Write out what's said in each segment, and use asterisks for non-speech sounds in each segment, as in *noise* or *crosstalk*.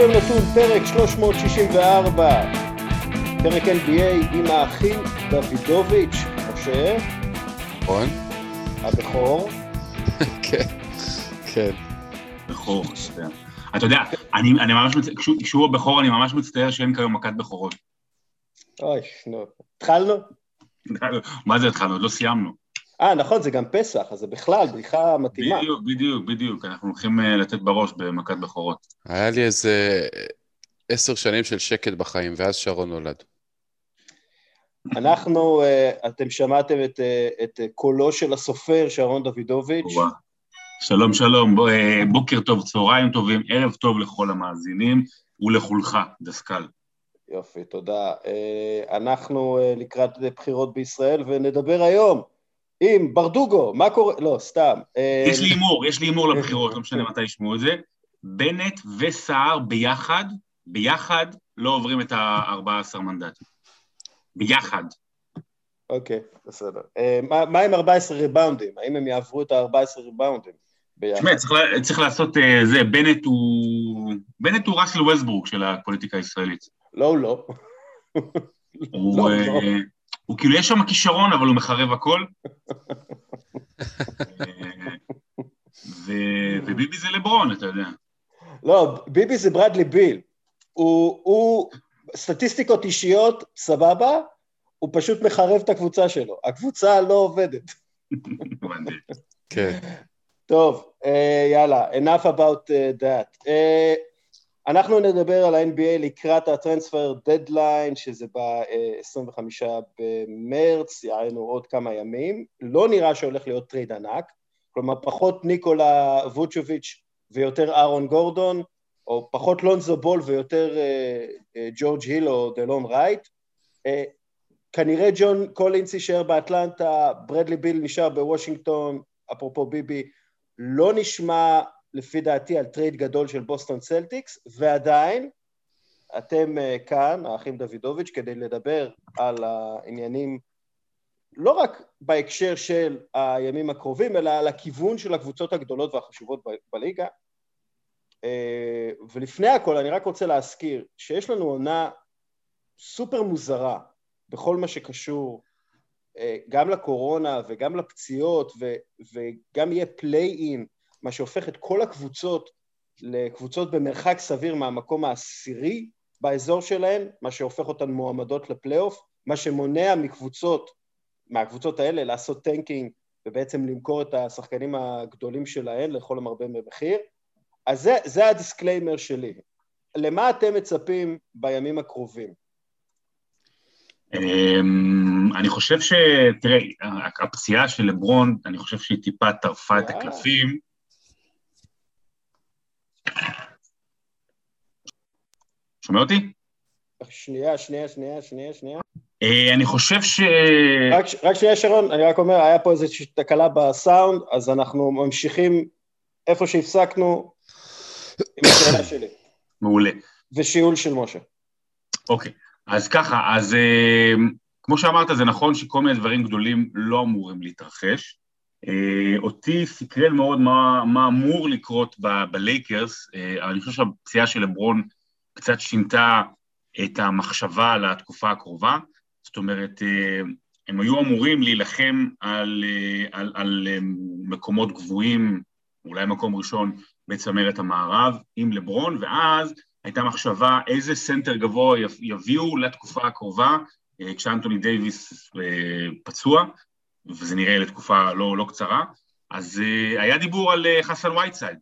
יום נתון, פרק 364, פרק NBA עם האחים דוידוביץ', משה, נכון? הבכור. *laughs* כן, כן. בכור. אתה יודע, אני, אני ממש, מצ- כשהוא- כשהוא הבכור אני ממש מצטער שאין כיום מכת בכורות. אוי, נו. התחלנו? *laughs* מה זה התחלנו? עוד לא סיימנו. אה, נכון, זה גם פסח, אז זה בכלל בדיחה מתאימה. בדיוק, בדיוק, בדיוק. אנחנו הולכים אה, לתת בראש במכת בכורות. היה לי איזה עשר שנים של שקט בחיים, ואז שרון נולד. אנחנו, אה, אתם שמעתם את, אה, את אה, קולו של הסופר שרון דוידוביץ'. וואו. שלום, שלום, אה, בוקר טוב, צהריים טובים, ערב טוב לכל המאזינים ולכולך, דסקל. יופי, תודה. אה, אנחנו אה, לקראת בחירות בישראל, ונדבר היום עם ברדוגו, מה קורה? לא, סתם. אה, יש לי הימור, יש לי הימור לבחירות, לא משנה מתי ישמעו את זה. בנט וסער ביחד, ביחד, לא עוברים את ה-14 מנדטים. ביחד. אוקיי, בסדר. אה, מה עם 14 ריבאונדים? האם הם יעברו את ה-14 ריבאונדים? תשמע, צריך, לעשות אה, זה, בנט הוא... בנט הוא ראסל ווסטברוק של הפוליטיקה הישראלית. לא, הוא לא. הוא, לא, אה, לא. הוא כאילו, יש שם כישרון, אבל הוא מחרב הכל. *laughs* אה, ו- וביבי זה לברון, אתה יודע. לא, ביבי זה ברדלי ביל. הוא, הוא, סטטיסטיקות אישיות, סבבה, הוא פשוט מחרב את הקבוצה שלו. הקבוצה לא עובדת. *laughs* כן. טוב, אה, יאללה, enough about uh, that. אנחנו נדבר על ה-NBA לקראת ה transfer deadline, שזה ב-25 במרץ, יענו עוד כמה ימים. לא נראה שהולך להיות trade ענק, כלומר פחות ניקולה ווצ'וביץ' ויותר אהרון גורדון, או פחות לונזו בול ויותר אה, אה, ג'ורג' היל או דלון רייט. אה, כנראה ג'ון קולינס יישאר באטלנטה, ברדלי ביל נשאר בוושינגטון, אפרופו ביבי, לא נשמע לפי דעתי על trade גדול של בוסטון צלטיקס, ועדיין אתם אה, כאן, האחים דוידוביץ', כדי לדבר על העניינים לא רק בהקשר של הימים הקרובים, אלא על הכיוון של הקבוצות הגדולות והחשובות בליגה. אה, ולפני הכל אני רק רוצה להזכיר שיש לנו עונה סופר מוזרה בכל מה שקשור אה, גם לקורונה וגם לפציעות ו, וגם יהיה play-in, מה שהופך את כל הקבוצות לקבוצות במרחק סביר מהמקום העשירי באזור שלהן, מה שהופך אותן מועמדות לפלייאוף, מה שמונע מקבוצות, מהקבוצות האלה לעשות tanking ובעצם למכור את השחקנים הגדולים שלהן לכל המרבה במחיר. אז זה, זה ה disclaimer שלי. למה אתם מצפים בימים הקרובים? אמ, אני חושב ש... תראה, הפציעה של לברון, אני חושב שהיא טיפה טרפה את. הקלפים. שומע אותי? שנייה, שנייה, שנייה, שנייה, שנייה. אה, אני חושב ש... רק, רק שנייה שרון, אני רק אומר, היה פה איזושהי תקלה בסאונד, אז אנחנו ממשיכים איפה שהפסקנו עם השאלה *coughs* שלי, מעולה. ושיעול של משה. אוקיי, אז ככה, אז אה, כמו שאמרת, זה נכון שכל מיני דברים גדולים לא אמורים להתרחש. אה, אותי סקרן מאוד מה, מה אמור לקרות בלייקרס, אה, אני חושב שהפציעה של לברון קצת שינתה את המחשבה לתקופה הקרובה, זאת אומרת, אה, הם היו אמורים להילחם על, אה, על, על אה, מקומות גבוהים, אולי מקום ראשון בצמרת המערב, עם לברון, ואז הייתה מחשבה איזה סנטר גבוה יב- יביאו לתקופה הקרובה, כשאנטוני דייוויס פצוע, וזה נראה לתקופה לא, לא קצרה, אז היה דיבור על חסן וייטסייד.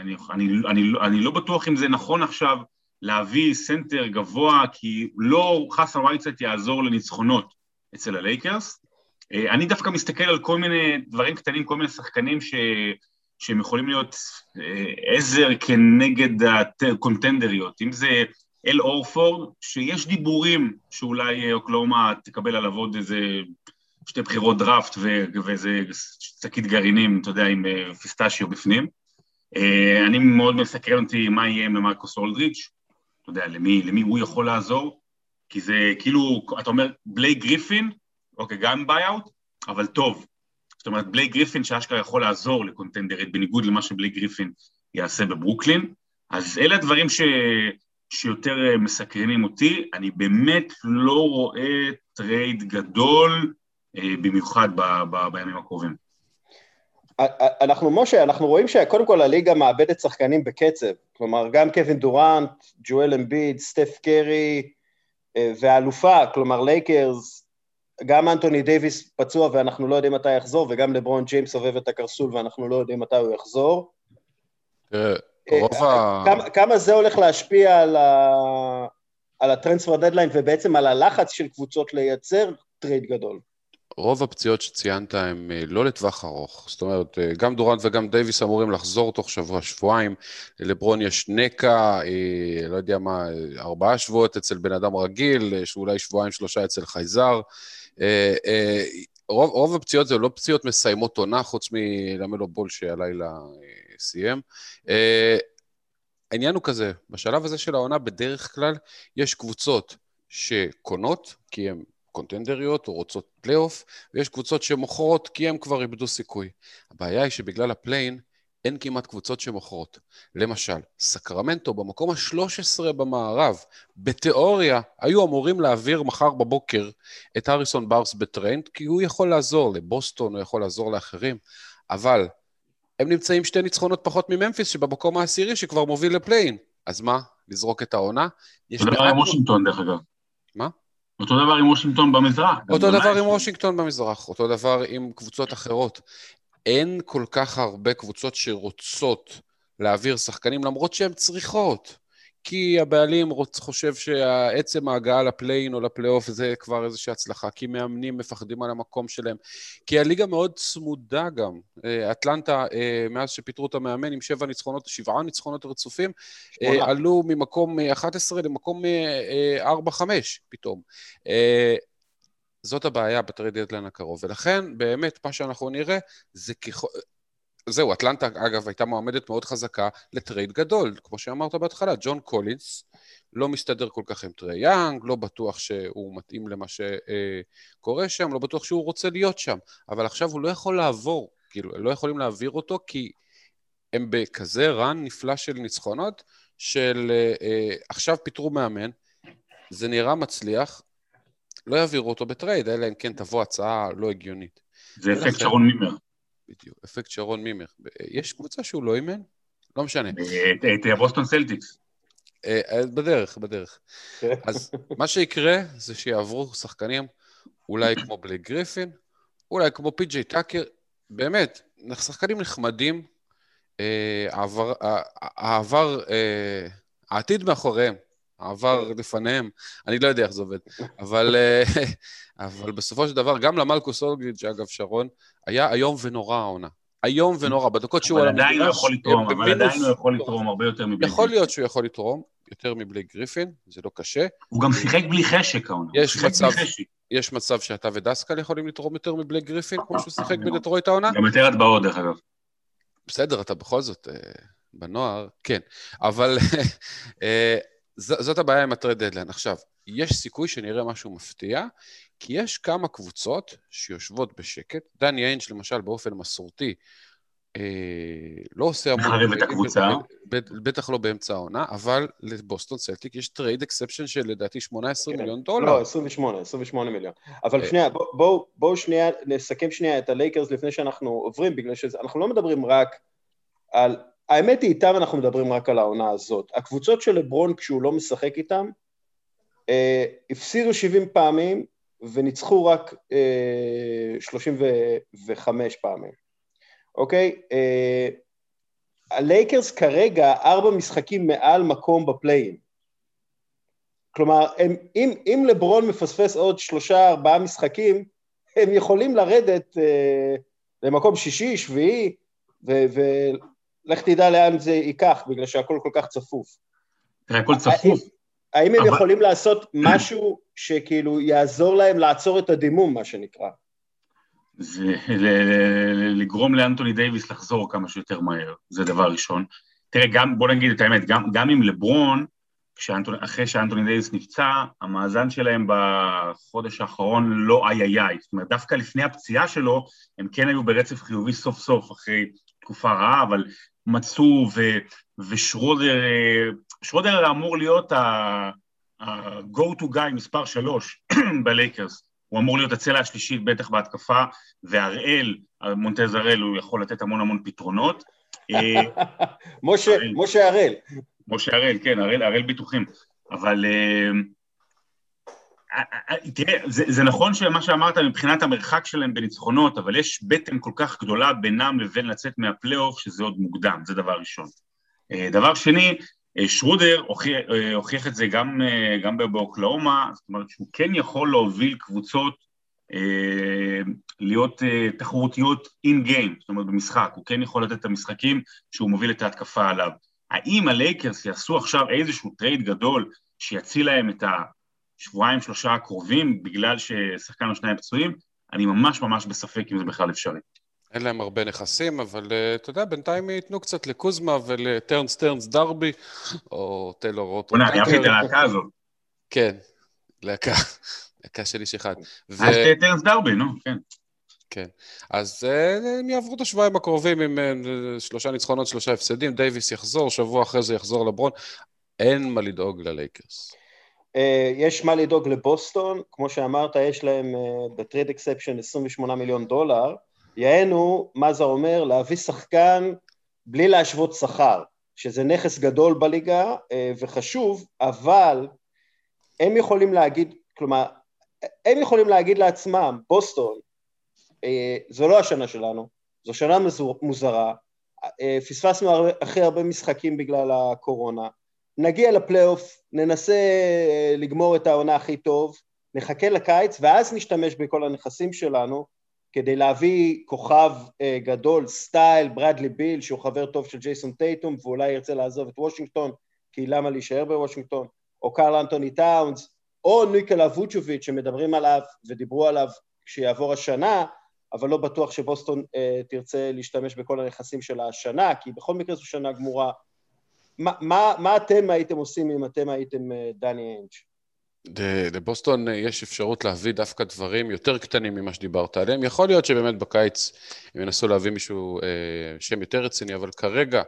אני, אני, אני, אני לא בטוח אם זה נכון עכשיו להביא סנטר גבוה, כי לא חסן וייטסייד יעזור לניצחונות אצל הלייקרס. אה, אני דווקא מסתכל על כל מיני דברים קטנים, כל מיני שחקנים ש... שהם יכולים להיות אה, עזר כנגד הקונטנדריות, אם זה אל אורפורד, שיש דיבורים שאולי אה, אוקלאומה תקבל עליו עוד איזה שתי בחירות דראפט ואיזה שקית גרעינים, אתה יודע, עם פיסטשיו בפנים. אני מאוד מסקרן אותי מה יהיה עם מרקוס אולדריץ', יודע, למי, למי הוא יכול לעזור, כי זה כאילו, אתה אומר, בלייק גריפין, אוקיי, גם buyout, אבל טוב. זאת אומרת, בלייק גריפין שאשכרה יכול לעזור ל contender-ית, בניגוד למה שבלייק גריפין יעשה בברוקלין, אז אלה הדברים ש... שיותר אה, מסקרנים אותי, אני באמת לא רואה trade גדול, אה, במיוחד ב... ב... בימים הקרובים. אנחנו, משה, אנחנו רואים שקודם כל הליגה מאבדת שחקנים בקצב, כלומר גם קווין דורנט, ג'ואל אמביד, סטף קרי והאלופה, כלומר לייקרס, גם אנטוני דייוויס פצוע ואנחנו לא יודעים מתי יחזור, וגם לברון ג'יימס סובב את הקרסול ואנחנו לא יודעים מתי הוא יחזור. תראה, רוב ה... כמה, כמה זה הולך להשפיע על, ה... על ה transfer deadline ובעצם על הלחץ של קבוצות לייצר trade גדול? רוב הפציעות שציינת הן אה, לא לטווח ארוך. זאת אומרת, אה, גם דורנט וגם דייוויס אמורים לחזור תוך שבוע-שבועיים. לברון יש נקע, אה, לא יודע מה, ארבעה שבועות אצל בן אדם רגיל, שאולי שבועיים-שלושה אצל חייזר. רוב, רוב הפציעות זה לא פציעות מסיימות עונה, חוץ מלמלו בול שהלילה סיים. העניין הוא כזה, בשלב הזה של העונה בדרך כלל יש קבוצות שקונות, כי הן קונטנדריות או רוצות פלייאוף, ויש קבוצות שמוכרות כי הן כבר איבדו סיכוי. הבעיה היא שבגלל ה play-in, אין כמעט קבוצות שמוכרות. למשל, סקרמנטו במקום ה-13 במערב, בתיאוריה, היו אמורים להעביר מחר בבוקר את הריסון בארנס בטרייד, כי הוא יכול לעזור לבוסטון, הוא יכול לעזור לאחרים, אבל הם נמצאים שתי ניצחונות פחות מממפיס, שבמקום העשירי שכבר מוביל ל play-in. אז מה, לזרוק את העונה? אותו דבר עם וושינגטון, דרך אגב. מה? אותו דבר עם וושינגטון במזרח. אותו דבר עם וושינגטון במזרח, אותו דבר עם קבוצות אחרות. אין כל כך הרבה קבוצות שרוצות להעביר שחקנים, למרות שהן צריכות. כי הבעלים רוצ, חושב שעצם ההגעה לפליין או לפלייאוף זה כבר איזושהי הצלחה, כי מאמנים מפחדים על המקום שלהם, כי הליגה מאוד צמודה גם. אה, אטלנטה, אה, מאז שפיטרו את המאמן עם שבע ניצחונות, שבעה ניצחונות רצופים, אה, שמונה. עלו ממקום 11 למקום 4-5 פתאום. זאת הבעיה ב trade deadline הקרוב, ולכן באמת מה שאנחנו נראה זה ככל... זהו, אטלנטה אגב הייתה מועמדת מאוד חזקה ל trade גדול, כמו שאמרת בהתחלה, ג'ון קולינס לא מסתדר כל כך עם טרי יאנג, לא בטוח שהוא מתאים למה שקורה שם, לא בטוח שהוא רוצה להיות שם, אבל עכשיו הוא לא יכול לעבור, כאילו, לא יכולים להעביר אותו כי הם בכזה run נפלא של ניצחונות, של אה, עכשיו פיטרו מאמן, זה נראה מצליח, לא יעבירו אותו ב trade, אלא אם כן תבוא הצעה לא הגיונית. זה אפקט שרון מימר. בדיוק, אפקט שרון מימר. יש קבוצה שהוא לא אימן? לא משנה. את הבוסטון סלטיקס. אה, אה, בדרך, בדרך. אז מה שיקרה זה שיעברו שחקנים אולי כמו בלייק גריפין, אולי כמו פי.ג'יי טאקר, באמת, שחקנים נחמדים, אה, העבר, העתיד מאחוריהם, העבר לפניהם, אני לא יודע איך זה עובד, אבל, אה, *laughs* אבל בסופו של דבר, גם למלקוס אולגריץ', אגב, שרון, היה איום ונורא העונה. איום ונורא, בדקות שהוא על המגרש... אבל עדיין לא יכול לתרום, אבל עדיין לא יכול לתרום הרבה יותר מבלי יכול להיות שהוא יכול לתרום, יותר מבלי גריפין, זה לא קשה. הוא גם שיחק בלי חשק העונה. יש מצב, יש מצב שאתה ודסקל יכולים לתרום יותר מבלי גריפין, כמו שהוא שיחק בדטרויט העונה? גם יותר הטבעות, דרך אגב. בסדר, אתה בכל זאת אה, בנוער, כן. אבל *laughs* זאת הבעיה עם ה trade deadline. עכשיו, יש סיכוי שנראה משהו מפתיע, כי יש כמה קבוצות שיושבות בשקט. דני איינג' למשל באופן מסורתי אה, לא עושה המון... מחרב את הקבוצה. בטח לא באמצע העונה, אבל לבוסטון סלטיק יש trade exception של לדעתי 18 כן. מיליון דולר. לא, 28, 28 מיליון. אבל אה. שנייה, בואו בוא, בוא שנייה, נסכם שנייה את הלייקרס לפני שאנחנו עוברים, בגלל שאנחנו לא מדברים רק על האמת היא, איתם אנחנו מדברים רק על העונה הזאת. הקבוצות של לברון, כשהוא לא משחק איתם, אה, הפסידו 70 פעמים וניצחו רק אה, 35 פעמים, אוקיי? אה, הלייקרס כרגע ארבע משחקים מעל מקום בפליין. כלומר, הם, אם, אם לברון מפספס עוד שלושה, ארבעה משחקים, הם יכולים לרדת אה, למקום שישי, שביעי, ו, לך תדע לאן זה ייקח, בגלל שהכל כל כך צפוף. הכל צפוף. האם הם יכולים לעשות משהו שכאילו יעזור להם לעצור את הדימום, מה שנקרא? זה לגרום לאנטוני דייוויס לחזור כמה שיותר מהר, זה דבר ראשון. תראה, גם, בוא נגיד את האמת, גם, גם עם לברון, כשאנטוני, אחרי שאנטוני דייוויס נפצע, המאזן שלהם בחודש האחרון לא איי איי איי. זאת אומרת, דווקא לפני הפציעה שלו, הם כן היו ברצף חיובי סוף סוף, אחרי תקופה רעה, אבל מצאו, ו, ושרודר, שרודר אמור להיות ה-go to guy מספר שלוש *clears throat* בלייקרס. הוא אמור להיות הצלע השלישית בטח בהתקפה, והראל, מונטז הראל, הוא יכול לתת המון המון פתרונות. *laughs* משה הראל. משה הראל, כן, הראל ביטוחים. אבל תראה, זה, זה נכון שמה שאמרת מבחינת המרחק שלהם בניצחונות, אבל יש בטן כל כך גדולה בינם לבין לצאת מהפלייאוף, שזה עוד מוקדם, זה דבר ראשון. אה, דבר שני, אה, שרודר הוכיח, אה, הוכיח את זה גם, גם באוקלהומה, זאת אומרת שהוא כן יכול להוביל קבוצות להיות תחרותיות in game, זאת אומרת במשחק, הוא כן יכול לתת את המשחקים שהוא מוביל את ההתקפה עליו. האם הלייקרס יעשו עכשיו איזשהו טרייד גדול שיציל להם את ה... שבועיים, שלושה הקרובים, בגלל ששחקן או שניים פצועים, אני ממש ממש בספק אם זה בכלל אפשרי. אין להם הרבה נכסים, אבל uh, אתה יודע, בינתיים ייתנו קצת לקוזמה ולטרנס טרנס דרבי, או טיילור רוטו. בוא'נה, אני אהבתי את הלהקה הזאת. כן, להקה, להקה של איש אחד. אז טרנס דרבי, נו, כן. כן, אז uh, הם יעברו את השבועיים הקרובים עם uh, שלושה ניצחונות, שלושה הפסדים, דייוויס יחזור, שבוע אחרי זה יחזור לברון, אין מה לדאוג ללייקרס. אה, יש מה לדאוג לבוסטון, כמו שאמרת, יש להם ב trade אה, exception 28 מיליון דולר, יענו, מה זה אומר? להביא שחקן בלי להשוות שכר, שזה נכס גדול בליגה אה, וחשוב, אבל הם יכולים להגיד, כלומר, הם יכולים להגיד לעצמם, בוסטון, זו לא השנה שלנו, זו שנה מוזרה, פספסנו הכי הרבה משחקים בגלל הקורונה, נגיע לפלייאוף, ננסה אה, לגמור את העונה הכי טוב, נחכה לקיץ ואז נשתמש בכל הנכסים שלנו כדי להביא כוכב אה, גדול, סטייל, ברדלי ביל, שהוא חבר טוב של ג'ייסון טייטום ואולי ירצה לעזוב את וושינגטון, כי למה להישאר בוושינגטון, או קרל אנטוני טאונס, או ניקולה ווצ'ביץ' שמדברים עליו ודיברו עליו כשיעבור השנה, אבל לא בטוח שבוסטון אה, תרצה להשתמש בכל הנכסים של השנה, כי בכל מקרה זו שנה גמורה מה, מה, אתם הייתם עושים אם אתם הייתם אה, דני איינג'? לבוסטון אה, יש אפשרות להביא דווקא דברים יותר קטנים ממה שדיברת עליהם. יכול להיות שבאמת בקיץ הם ינסו להביא מישהו, אה, שם יותר רציני, אבל כרגע,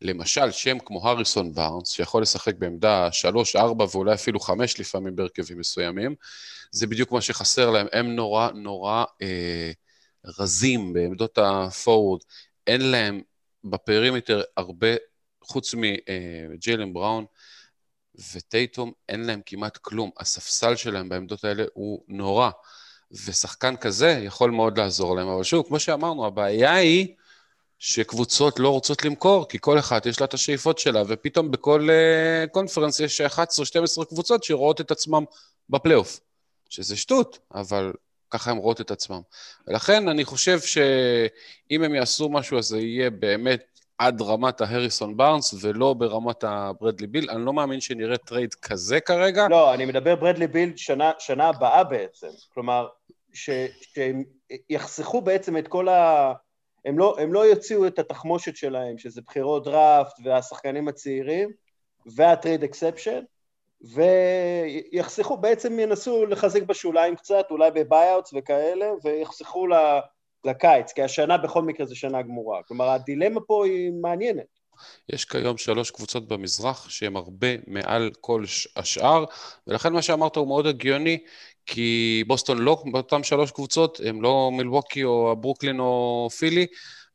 למשל, שם כמו הריסון בארנס, שיכול לשחק בעמדה 3, 4 ואולי אפילו 5 לפעמים בהרכבים מסוימים, זה בדיוק מה שחסר להם. הם נורא נורא אה, רזים בעמדות הפורוורד. אין להם בפרימטר הרבה חוץ מג'יילן בראון וטייטום, אין להם כמעט כלום. הספסל שלהם בעמדות האלה הוא נורא, ושחקן כזה יכול מאוד לעזור להם. אבל שוב, כמו שאמרנו, הבעיה היא שקבוצות לא רוצות למכור, כי כל אחת יש לה את השאיפות שלה, ופתאום בכל uh, קונפרנס יש 11-12 קבוצות שרואות את עצמם בפלייאוף, שזה שטות, אבל ככה הן רואות את עצמם. ולכן אני חושב שאם הם יעשו משהו, אז זה יהיה באמת עד רמת ההריסון בארנס ולא ברמת הברדלי ביל. אני לא מאמין שנראה טרייד כזה כרגע. לא, אני מדבר ברדלי ביל שנה, שנה הבאה בעצם. כלומר, ש, שהם יחסכו בעצם את כל ה... הם לא, הם לא יוציאו את התחמושת שלהם, שזה בחירות דראפט והשחקנים הצעירים וה trade exception, ויחסכו, בעצם ינסו לחזק בשוליים קצת, אולי ב buyouts וכאלה, ויחסכו ל... לקיץ, כי השנה בכל מקרה זו שנה גמורה. כלומר, הדילמה פה היא מעניינת. יש כיום שלוש קבוצות במזרח שהן הרבה מעל כל השאר, ולכן מה שאמרת הוא מאוד הגיוני, כי בוסטון לא באותן שלוש קבוצות, הם לא מילווקי או ברוקלין או פילי,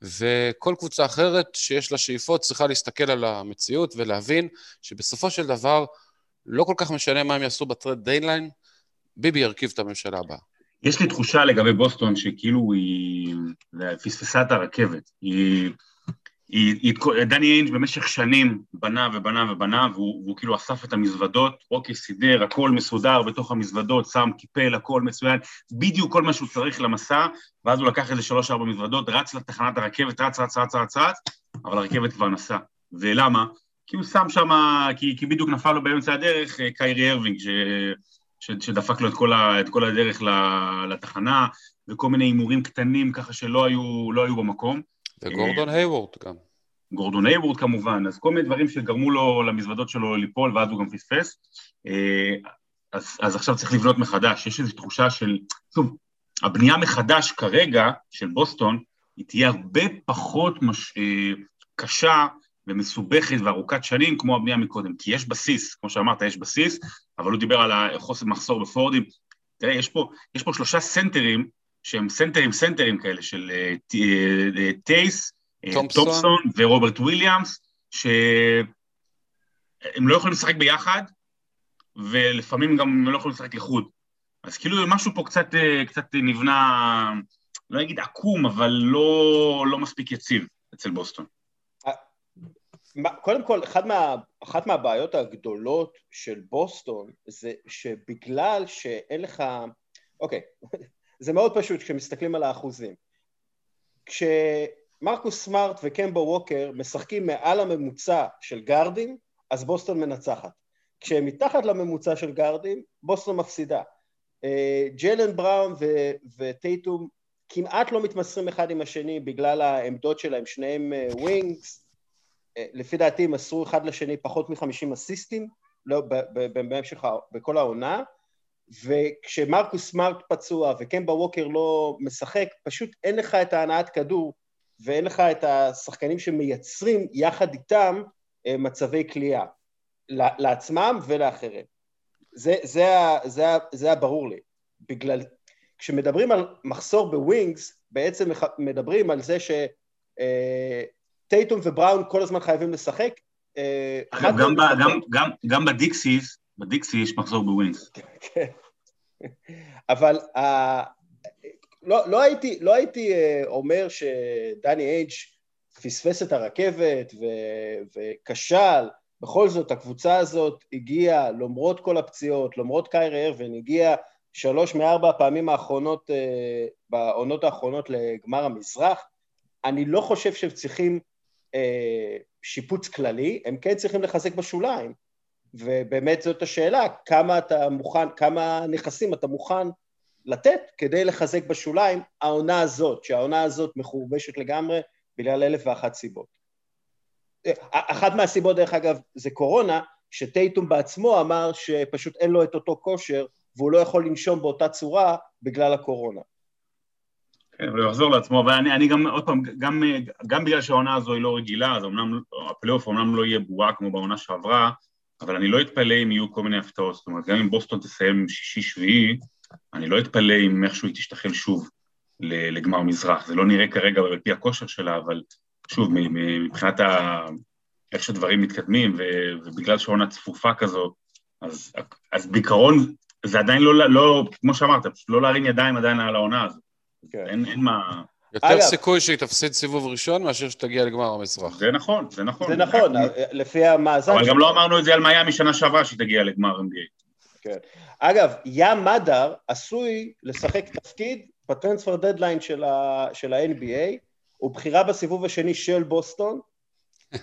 וכל קבוצה אחרת שיש לה שאיפות צריכה להסתכל על המציאות ולהבין שבסופו של דבר לא כל כך משנה מה הם יעשו ב trade deadline, ביבי ירכיב את הממשלה הבאה. יש לי תחושה לגבי בוסטון שכאילו היא פספסה את הרכבת. היא, היא, היא, דני איינג' במשך שנים בנה ובנה ובנה, והוא, והוא כאילו אסף את המזוודות, אוקיי, סידר, הכל מסודר בתוך המזוודות, שם, קיפל, הכל מצוין, בדיוק כל מה שהוא צריך למסע, ואז הוא לקח איזה שלוש-ארבע מזוודות, רץ לתחנת הרכבת, רץ, רץ, רץ, רץ, רץ, אבל הרכבת כבר נסעה. ולמה? כי הוא שם שם, כי, כי בדיוק נפל לו באמצע הדרך אה, קיירי אירווינג, ש... שדפק לו את כל, ה, את כל הדרך לתחנה, וכל מיני הימורים קטנים ככה שלא היו, לא היו במקום. וגורדון היוורד גם. גורדון היוורד כמובן, אז כל מיני דברים שגרמו לו למזוודות שלו ליפול ואז הוא גם פספס. אה, אז, אז עכשיו צריך לבנות מחדש, יש איזו תחושה של, שוב, הבנייה מחדש כרגע של בוסטון, היא תהיה הרבה פחות מש... אה, קשה ומסובכת וארוכת שנים כמו הבנייה מקודם, כי יש בסיס, כמו שאמרת, יש בסיס, אבל הוא דיבר על החוסר מחסור בפורוורדים. תראה, יש פה, יש פה שלושה סנטרים שהם סנטרים סנטרים כאלה של אה, טייס, טומפסון ורוברט וויליאמס, שהם לא יכולים לשחק ביחד, ולפעמים גם הם לא יכולים לשחק לחוד. אז כאילו משהו פה קצת, קצת נבנה, לא אגיד עקום, אבל לא, לא מספיק יציב אצל בוסטון. קודם כל, אחת, מה, אחת מהבעיות הגדולות של בוסטון זה שבגלל שאין לך... אוקיי, *laughs* זה מאוד פשוט כשמסתכלים על האחוזים. כשמרקוס סמארט וקמבה ווקר משחקים מעל הממוצע של גארדים, אז בוסטון מנצחת. כשהם מתחת לממוצע של גארדים, בוסטון מפסידה. אה, ג'לן בראון וטייטום כמעט לא מתמסרים אחד עם השני בגלל העמדות שלהם, שניהם wings, אה, לפי דעתי הם מסרו אחד לשני פחות מחמישים אסיסטים לא, במשך, בכל העונה, וכשמרקוס סמארט פצוע וקמבה ווקר לא משחק, פשוט אין לך את ההנעת כדור ואין לך את השחקנים שמייצרים יחד איתם אה, מצבי קליעה, לעצמם ולאחרים. זה, זה, זה, זה הברור לי. בגלל, כשמדברים על מחסור ב wings, בעצם מדברים על זה שטייטום אה, ובראון כל הזמן חייבים לשחק. אה, גם, גם, גם, גם בדיקסיס, בדיקסי יש מחסור ב wings. *laughs* כן. אבל uh, לא, לא, הייתי, לא הייתי uh, אומר שדני אייג' פספס את הרכבת ו, וכשל, בכל זאת הקבוצה הזאת הגיעה, למרות כל הפציעות, למרות קיירי ארווין, הגיעה שלוש מארבע הפעמים האחרונות, uh, בעונות האחרונות לגמר המזרח. אני לא חושב שהם צריכים שיפוץ כללי, הם כן צריכים לחזק בשוליים. ובאמת זאת השאלה, כמה אתה מוכן, כמה נכסים אתה מוכן לתת כדי לחזק בשוליים העונה הזאת, שהעונה הזאת מחורבשת לגמרי בגלל אלף ואחת סיבות. אחת מהסיבות דרך אגב זה קורונה, שטייטום בעצמו אמר שפשוט אין לו את אותו כושר והוא לא יכול לנשום באותה צורה בגלל הקורונה. כן, אבל הוא יחזור לעצמו, אבל אני, אני גם, עוד פעם, גם, גם בגלל שהעונה הזו היא לא רגילה, אז אמנם, הפלייאוף אמנם לא יהיה בועה כמו בעונה שעברה, אבל אני לא אתפלא אם יהיו כל מיני הפתעות, זאת אומרת, גם אם בוסטון תסיים שישי-שביעי, אני לא אתפלא אם איכשהו היא תשתחל שוב לגמר מזרח. זה לא נראה כרגע על פי הכושר שלה, אבל שוב, מבחינת ה... איך שדברים מתקדמים, ו... ובגלל שעונה צפופה כזו, אז, אז בעיקרון זה עדיין לא, לא, כמו שאמרת, פשוט לא להרים ידיים עדיין על העונה הזאת. כן. אין, אין מה... יותר אגב, סיכוי שהיא תפסיד סיבוב ראשון מאשר שתגיע לגמר המזרח. זה נכון, זה נכון. זה נכון, לפי המאזן... אבל גם לא אמרנו את זה על מיאמי שנה שעברה שהיא תגיע לגמר NBA. כן. אגב, ים מדר עשוי לשחק תפקיד בטרנספר דדליין של ה-NBA, הוא בחירה בסיבוב השני של בוסטון. *laughs*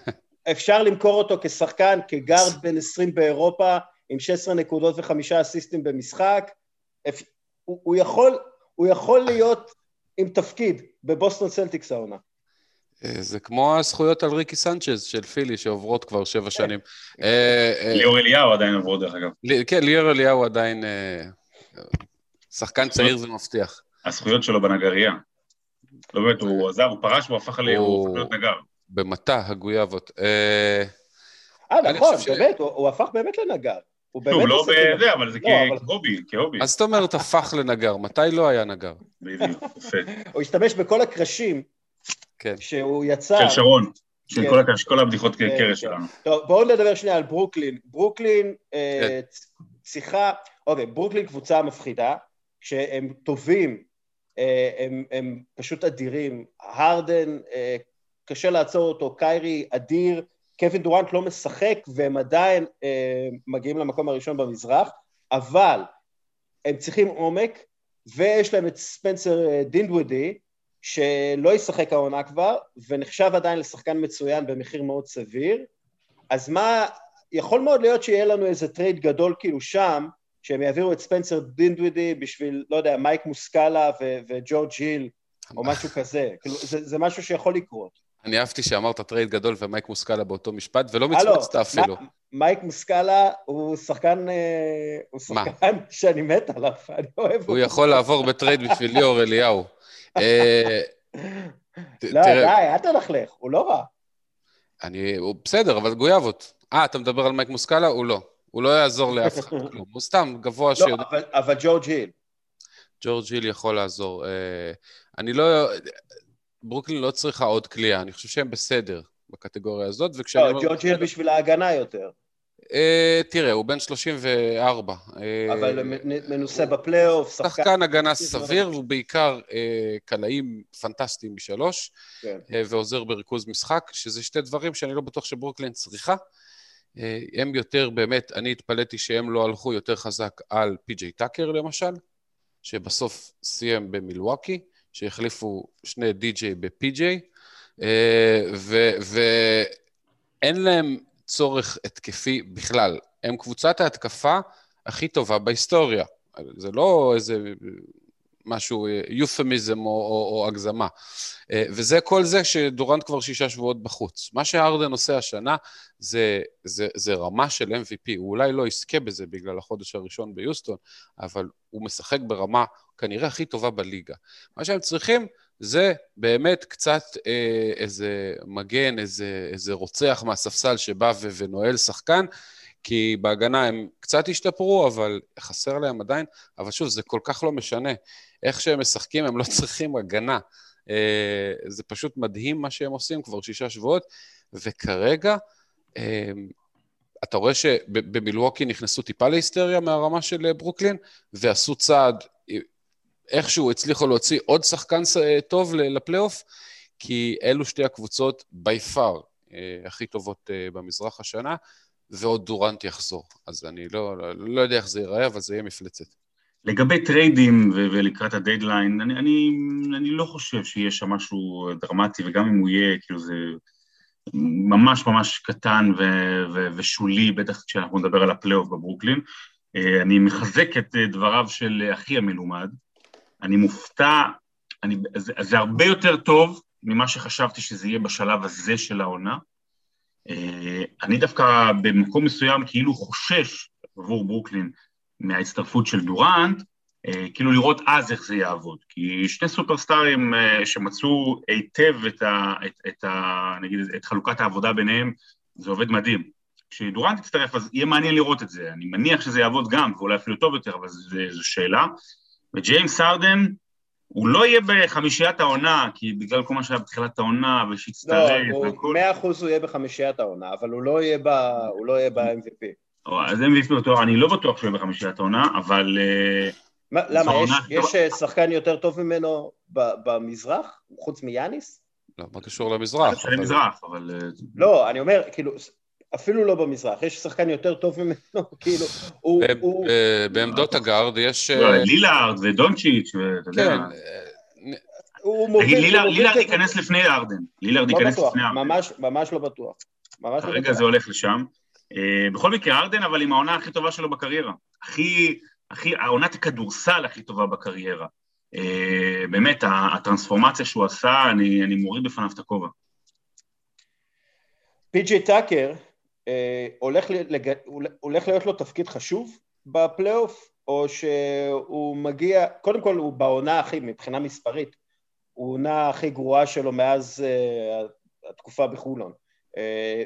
אפשר למכור אותו כשחקן, כגארד בן 20 באירופה, עם 16 נקודות וחמישה אסיסטים במשחק. הוא, הוא, יכול, הוא יכול להיות עם תפקיד בבוסטון סלטיקס העונה. אה, זה כמו הזכויות על ריקי סנצ'ז של פילי שעוברות כבר שבע כן. שנים. אה, אה, ליאור אליהו עדיין עוברות דרך אגב. כן, ליאור אליהו עדיין... שחקן צעיר זה מבטיח. הזכויות שלו בנגרייה. לא באמת, הוא עזב, הוא פרש והוא הפך להיות נגר. במטע הגויאבות. אה, נכון, באמת, הוא הפך באמת לנגר. הוא באמת... לא בזה, אבל זה לא, כהובי, כהובי. אז זאת אומרת, הפך לנגר, מתי לא היה נגר? בדיוק, יפה. הוא השתמש בכל הקרשים כן. שהוא יצר. של שרון. של כן. כל הבדיחות כן, קרש שלנו. טוב, בואו נדבר שנייה על ברוקלין. ברוקלין אה, צריכה, אוקיי, ברוקלין קבוצה מפחידה, שהם טובים, אה, הם פשוט אדירים. הרדן, אה, קשה לעצור אותו, קיירי אדיר, קווין דורנט לא משחק והם עדיין אה, מגיעים למקום הראשון במזרח, אבל הם צריכים עומק ויש להם את ספנסר אה, דינווידי שלא ישחק העונה כבר ונחשב עדיין לשחקן מצוין במחיר מאוד סביר, אז מה, יכול מאוד להיות שיהיה לנו איזה טרייד גדול כאילו שם, שהם יעבירו את ספנסר דינווידי בשביל, לא יודע, מייק מוסקאלה וג'ורג' היל או משהו כזה, כאילו זה, זה משהו שיכול לקרות. אני אהבתי שאמרת טרייד גדול ומייק מוסקאלה באותו משפט, ולא מצמצת אפילו. מייק מוסקאלה הוא שחקן, אה, הוא שחקן *laughs* שאני מת עליו, אני אוהב אותו. הוא יכול לעבור בטרייד בשביל ליאור אליהו. אה, לא, די, אל תלכלך, הוא לא רע. אני, הוא בסדר, אבל גויאבות. אה, אתה מדבר על מייק מוסקאלה? הוא לא. הוא לא יעזור לאף אחד *laughs* כלום. הוא סתם גבוה לא, שיודע. אבל, אבל ג'ורג' היל. ג'ורג' היל יכול לעזור. אה, אני לא... ברוקלין לא צריכה עוד כליאה, אני חושב שהם בסדר בקטגוריה הזאת, וכשאני לא. ג'ורג' היל בשביל ההגנה יותר. אה, תראה, הוא בן 34. אה, אבל מנוסה בפלייאוף, שחקן הגנה סביר, והוא בעיקר אה, קלעים פנטסטיים משלוש, כן. ועוזר בריכוז משחק, שזה שתי דברים שאני לא בטוח שברוקלין צריכה. הם יותר, באמת, אני התפלאתי שהם לא הלכו יותר חזק על פי.ג'יי טאקר למשל, שבסוף סיים במילווקי, שהחליפו שני די.ג'יי בפי.ג'יי, אה, ואין להם צורך התקפי בכלל. הם קבוצת ההתקפה הכי טובה בהיסטוריה. זה לא איזה משהו, יופמיזם או, או, או הגזמה. אה, וזה כל זה שדורנט כבר שישה שבועות בחוץ. מה שהרדן עושה השנה זה, זה, זה רמה של MVP. הוא אולי לא יזכה בזה בגלל החודש הראשון ביוסטון, אבל הוא משחק ברמה כנראה הכי טובה בליגה. מה שהם צריכים זה באמת קצת אה, איזה מגן, איזה, איזה רוצח מהספסל שבא ו- ונועל שחקן, כי בהגנה הם קצת השתפרו, אבל חסר להם עדיין. אבל שוב, זה כל כך לא משנה. איך שהם משחקים, הם לא *laughs* צריכים הגנה. אה, זה פשוט מדהים מה שהם עושים כבר שישה שבועות, וכרגע, אה, אתה רואה שבמילווקי נכנסו טיפה להיסטריה מהרמה של אה, ברוקלין, ועשו צעד, איכשהו הצליחו להוציא עוד שחקן אה, טוב לפלייאוף, כי אלו שתי הקבוצות by far הכי טובות אה, במזרח השנה, ועוד דורנט יחזור. אז אני לא, לא, לא יודע איך זה ייראה, אבל זה יהיה מפלצת. לגבי טריידים ו- ולקראת הדדליין, אני, אני, אני לא חושב שיהיה שם משהו דרמטי, וגם אם הוא יהיה, כאילו זה ממש ממש קטן ו- ו- ושולי, בטח כשאנחנו נדבר על הפלייאוף בברוקלין. אה, אני מחזק את אה, דבריו של אחי המלומד. אני מופתע, אני, זה, זה הרבה יותר טוב ממה שחשבתי שזה יהיה בשלב הזה של העונה. אה, אני דווקא במקום מסוים כאילו חושש עבור ברוקלין מההצטרפות של דורנט, אה, כאילו לראות אז איך זה יעבוד. כי שני סופרסטארים אה, שמצאו היטב את, ה, את, את, ה, נגיד, את חלוקת העבודה ביניהם, זה עובד מדהים. כשדורנט יצטרף אז יהיה מעניין לראות את זה, אני מניח שזה יעבוד גם, ואולי אפילו טוב יותר, אבל זו שאלה. וג'יימס ארדן, הוא לא יהיה בחמישיית העונה, כי בגלל כל מה שהיה בתחילת העונה, ושהצטרף לא, והכל... מאה אחוז הוא יהיה בחמישיית העונה, אבל הוא לא יהיה ב- הוא לא יהיה ב-MVP. או, אז MVP בטוח, אני לא בטוח שהוא יהיה בחמישיית העונה, אבל אה, מה- למה, יש- הכי יש אה, שחקן יותר טוב ממנו ב- במזרח, חוץ מיאניס? לא, מה קשור למזרח? זה אבל- מזרח, אבל... אה, לא, אני אומר, כאילו, אפילו לא במזרח, יש שחקן יותר טוב ממנו, *laughs* כאילו, הוא... ב- בעמדות הגארד יש... לא, אה, לילארד ודונצ'יץ', ואתה יודע... כן, אה, הוא מוביל... תגיד, לילארד ייכנס לפני ארדן. לילארד לא ייכנס לפני ארדן. ממש, ממש לא בטוח. לא כרגע בטוח. זה הולך לשם. אה, בכל מקרה, ארדן, אבל עם העונה הכי טובה שלו בקריירה. הכי, הכי, העונת הכדורסל הכי טובה בקריירה. אה, באמת, הטרנספורמציה שהוא עשה, אני, אני מוריד בפניו את הכובע. פי.ג'יי טאקר, אה, הולך, ל- לג... הולך להיות לו תפקיד חשוב בפלייאוף, או שהוא מגיע, קודם כל הוא בעונה הכי, מבחינה מספרית, הוא עונה הכי גרועה שלו מאז אה, התקופה בחולון. אה,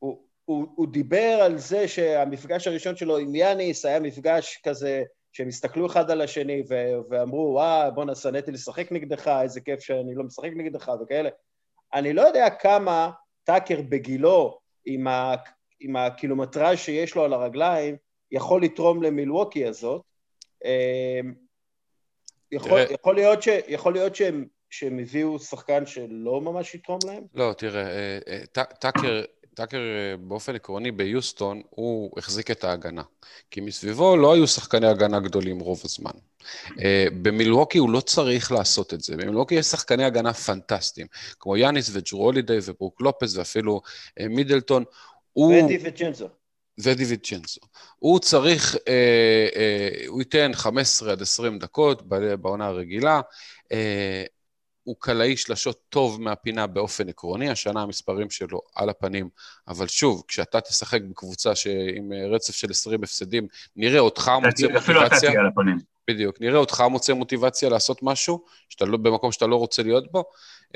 והוא הוא, הוא דיבר על זה שהמפגש הראשון שלו עם יאניס היה מפגש כזה שהם הסתכלו אחד על השני ו- ואמרו, וואה, בואנה, שנאתי לשחק נגדך, איזה כיף שאני לא משחק נגדך וכאלה. אני לא יודע כמה טאקר בגילו, עם, ה, עם הקילומטראז' שיש לו על הרגליים, יכול לתרום למילווקי הזאת. אמ, יכול, תראה. יכול להיות, ש, יכול להיות שהם, שהם הביאו שחקן שלא ממש יתרום להם? לא, תראה, אה, אה, טאקר, טאקר אה, באופן עקרוני ביוסטון, הוא החזיק את ההגנה. כי מסביבו לא היו שחקני הגנה גדולים רוב הזמן. אה, במילווקי הוא לא צריך לעשות את זה. במילווקי יש שחקני הגנה פנטסטיים, כמו יאניס וג'רו הולידיי וברוק לופס ואפילו אה, מידלטון. ודי וג'נזו. ודיווידצ'נסו. הוא צריך, אה, אה, הוא ייתן 15 עד 20 דקות בעונה הרגילה. אה, הוא קלעי שלשות טוב מהפינה באופן עקרוני, השנה המספרים שלו על הפנים, אבל שוב, כשאתה תשחק בקבוצה עם אה, רצף של 20 הפסדים, נראה אותך מוצא מוטיבציה. בדיוק, נראה אותך מוצא מוטיבציה לעשות משהו, שאתה לא, במקום שאתה לא רוצה להיות בו.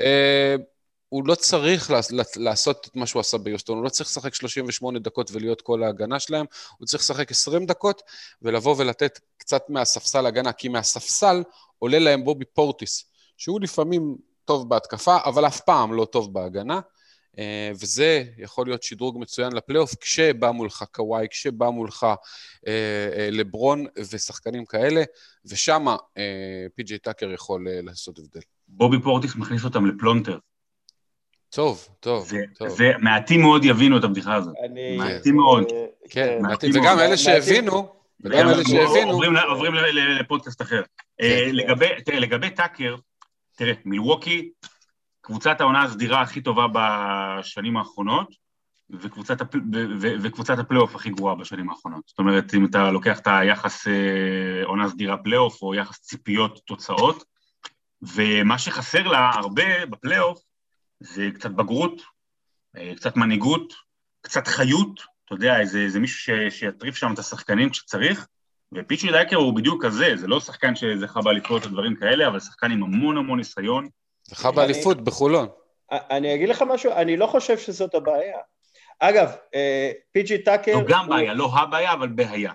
אה, הוא לא צריך לעשות את מה שהוא עשה ביוסטון, הוא לא צריך לשחק 38 דקות ולהיות כל ההגנה שלהם, הוא צריך לשחק 20 דקות ולבוא ולתת קצת מהספסל הגנה, כי מהספסל עולה להם בובי פורטיס, שהוא לפעמים טוב בהתקפה, אבל אף פעם לא טוב בהגנה. אה, וזה יכול להיות שדרוג מצוין לפלייאוף, כשבא מולך קוואי, כשבא מולך אה, אה, לברון ושחקנים כאלה, ושם פי.ג'יי טאקר יכול לעשות הבדל. בובי פורטיס מכניס אותם לפלונטר. טוב, טוב, זה, טוב. זה, מעטים מאוד יבינו את הבדיחה הזאת. אני, מעטים מאוד. כן, כן מעטים, וגם אלה שהבינו, וגם אלה שהבינו... עוברים, עוברים לפודקאסט אחר. כן. לגבי, תראה, לגבי טאקר, תראה, מילווקי קבוצת העונה הסדירה הכי טובה בשנים האחרונות, וקבוצת, הפ... ו... ו... וקבוצת הפלייאוף הכי גרועה בשנים האחרונות. זאת אומרת, אם אתה לוקח את היחס אה, עונה סדירה פלייאוף, או יחס ציפיות תוצאות, ומה שחסר לה הרבה בפלייאוף, זה קצת בגרות, אה, קצת מנהיגות, קצת חיות, אתה יודע, איזה, איזה מישהו ש... שיטריף שם את השחקנים כשצריך, ופיצ'י דייקר הוא בדיוק כזה, זה לא שחקן שזכה באליפויות ודברים כאלה, אבל שחקן עם המון המון ניסיון, זכה באליפות בחולון. אני אגיד לך משהו, אני לא חושב שזאת הבעיה. אגב, אה, פי.ג'י טאקר... זו גם בעיה, לא הבעיה, אבל בעיה.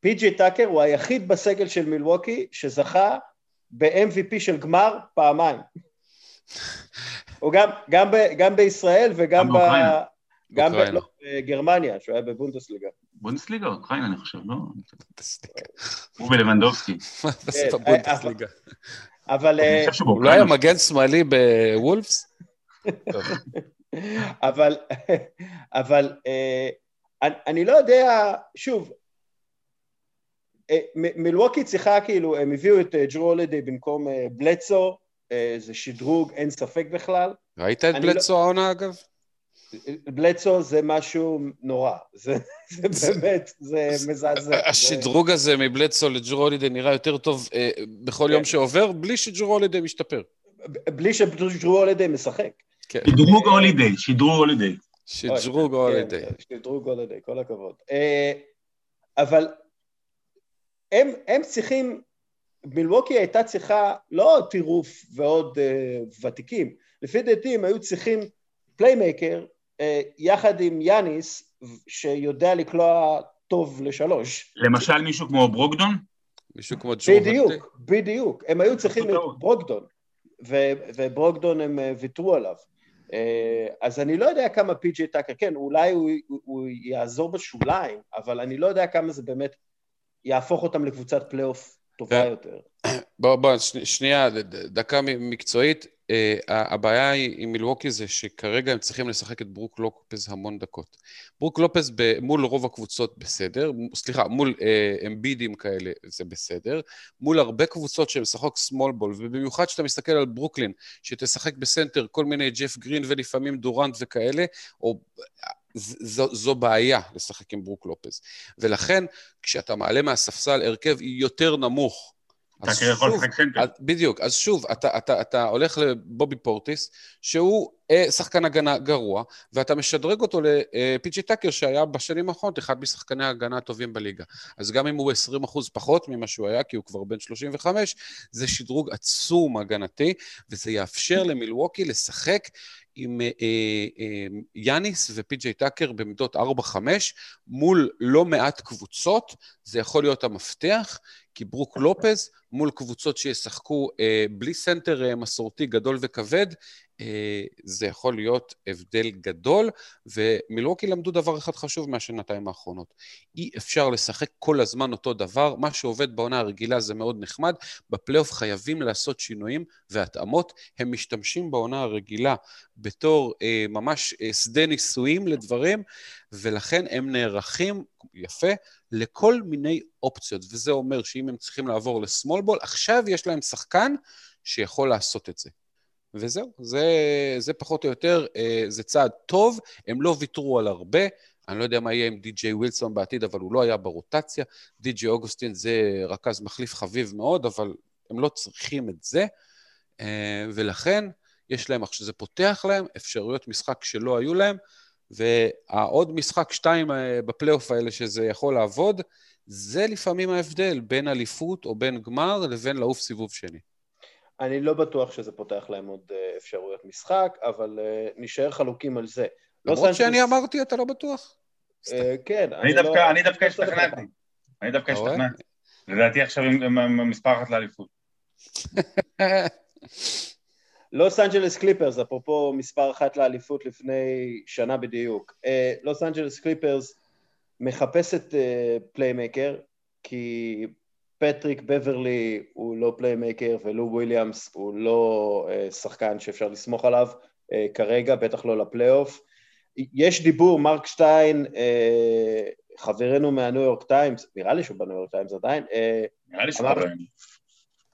פי.ג'י טאקר הוא היחיד בסגל של מילווקי שזכה ב-MVP של גמר פעמיים. הוא גם, גם, ב, גם בישראל וגם ב... גם בגרמניה, שהוא היה בבונדסליגה. בונדסליגה או אוקראינה, אני חושב, לא? הוא ולבנדובסקי. מה זה בבונדסליגה? אבל... הוא לא היה מגן שמאלי בוולפס? *laughs* אבל, אבל אה, אני לא יודע, שוב, אה, מלווקי צריכה כאילו, הם הביאו את ג'רו הולידי במקום בלצו, אה, זה שדרוג, אין ספק בכלל. ראית את בלצו לא... העונה אגב? בלצו זה משהו נורא, זה, זה באמת, זה מזעזע. השדרוג הזה מבלצו לג'רו הולידי נראה יותר טוב אה, בכל יום כן. שעובר, בלי שג'רו הולידי משתפר. בלי שג'רו הולידי משחק. כן. שדרוג הולידי, שדרוג הולידי. שדרוג הולידי. כן, שדרוג הולידי, כל הכבוד. אה, אבל הם, הם צריכים, מילווקי הייתה צריכה לא טירוף ועוד אה, ותיקים, לפי דעתי הם היו צריכים playmaker אה, יחד עם יאניס, שיודע לקלוע טוב לשלוש. למשל מישהו כמו ברוקדון? מישהו כמו ג'ו בדיוק, בדיוק. הם היו צריכים את ברוקדון, וברוקדון הם אה, ויתרו עליו. אה, אז אני לא יודע כמה פי.ג'י טאקר, כן, אולי הוא, הוא יעזור בשוליים, אבל אני לא יודע כמה זה באמת יהפוך אותם לקבוצת פלייאוף טובה יותר. *clears throat* בוא, בוא, שנייה, דקה מקצועית. אה, הבעיה היא עם מילווקי זה שכרגע הם צריכים לשחק את ברוק לופז המון דקות. ברוק לופז ב, מול רוב הקבוצות בסדר, סליחה, מול אה, אמבידים כאלה זה בסדר, מול הרבה קבוצות שהן משחקות small ball, ובמיוחד כשאתה מסתכל על ברוקלין, שתשחק בסנטר כל מיני ג'ף גרין ולפעמים דורנט וכאלה, או... זו, זו בעיה לשחק עם ברוק לופז. ולכן, כשאתה מעלה מהספסל הרכב יותר נמוך, אתה יכול לשחק סנטר. בדיוק, אז שוב, אתה, אתה, אתה הולך לבובי פורטיס, שהוא אה, שחקן הגנה גרוע, ואתה משדרג אותו לפיג'י טאקר, שהיה בשנים האחרונות אחד משחקני ההגנה הטובים בליגה. אז גם אם הוא 20% אחוז פחות ממה שהוא היה, כי הוא כבר בן 35, זה שדרוג עצום הגנתי, וזה יאפשר למילווקי לשחק עם אה, אה, יאניס ופי.ג'יי טאקר במידות 4-5 מול לא מעט קבוצות, זה יכול להיות המפתח, כי ברוק לופז מול קבוצות שישחקו אה, בלי סנטר אה, מסורתי גדול וכבד, אה, זה יכול להיות הבדל גדול, ומילווקי למדו דבר אחד חשוב מהשנתיים האחרונות. אי אפשר לשחק כל הזמן אותו דבר, מה שעובד בעונה הרגילה זה מאוד נחמד, בפלייאוף חייבים לעשות שינויים והתאמות. הם משתמשים בעונה הרגילה בתור אה, ממש אה, שדה ניסויים לדברים, ולכן הם נערכים יפה לכל מיני אופציות, וזה אומר שאם הם צריכים לעבור לסמול בול, עכשיו יש להם שחקן שיכול לעשות את זה. וזהו, זה, זה פחות או יותר, אה, זה צעד טוב, הם לא ויתרו על הרבה, אני לא יודע מה יהיה עם די.ג'יי ווילסון בעתיד, אבל הוא לא היה ברוטציה. די.ג'יי אוגוסטין זה רכז מחליף חביב מאוד, אבל הם לא צריכים את זה, אה, ולכן יש להם, עכשיו זה פותח להם אפשרויות משחק שלא היו להם, והעוד משחק שתיים אה, בפלייאוף האלה שזה יכול לעבוד, זה לפעמים ההבדל בין אליפות או בין גמר לבין לעוף סיבוב שני. אני לא בטוח שזה פותח להם עוד אפשרויות משחק, אבל נשאר חלוקים על זה. למרות שאני אמרתי, אתה לא בטוח? כן. אני לא- דווקא השתכנעתי. אני דווקא השתכנעתי. לדעתי עכשיו הם מספר אחת לאליפות. *laughs* לוס אנג'לס קליפרס, אפרופו מספר אחת לאליפות לפני שנה בדיוק. לוס אנג'לס קליפרס מחפשת playmaker, כי פטריק בברלי הוא לא playmaker ולו וויליאמס הוא לא שחקן שאפשר לסמוך עליו כרגע, בטח לא לפלייאוף. יש דיבור, מרק שטיין, חברנו מהניו יורק טיימס, נראה לי שהוא בניו יורק טיימס עדיין, נראה לי שהוא.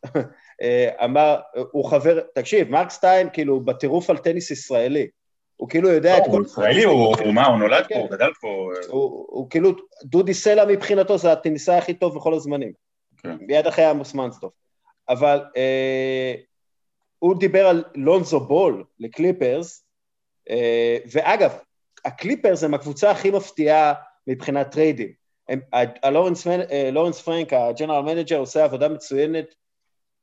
*laughs* אמר, הוא חבר, תקשיב, מרק סטיין כאילו בטירוף על טניס ישראלי, הוא כאילו יודע את כל... הוא ישראלי, הוא מה, הוא נולד פה, הוא גדל פה. הוא כאילו, דודי סלע מבחינתו זה הטניסאי הכי טוב בכל הזמנים. מיד אחרי עמוס מנסדורף. אבל הוא דיבר על לונזו בול לקליפרס, ואגב, הקליפרס הם הקבוצה הכי מפתיעה מבחינת טריידים. לורנס פרנק, ה general manager, עושה עבודה מצוינת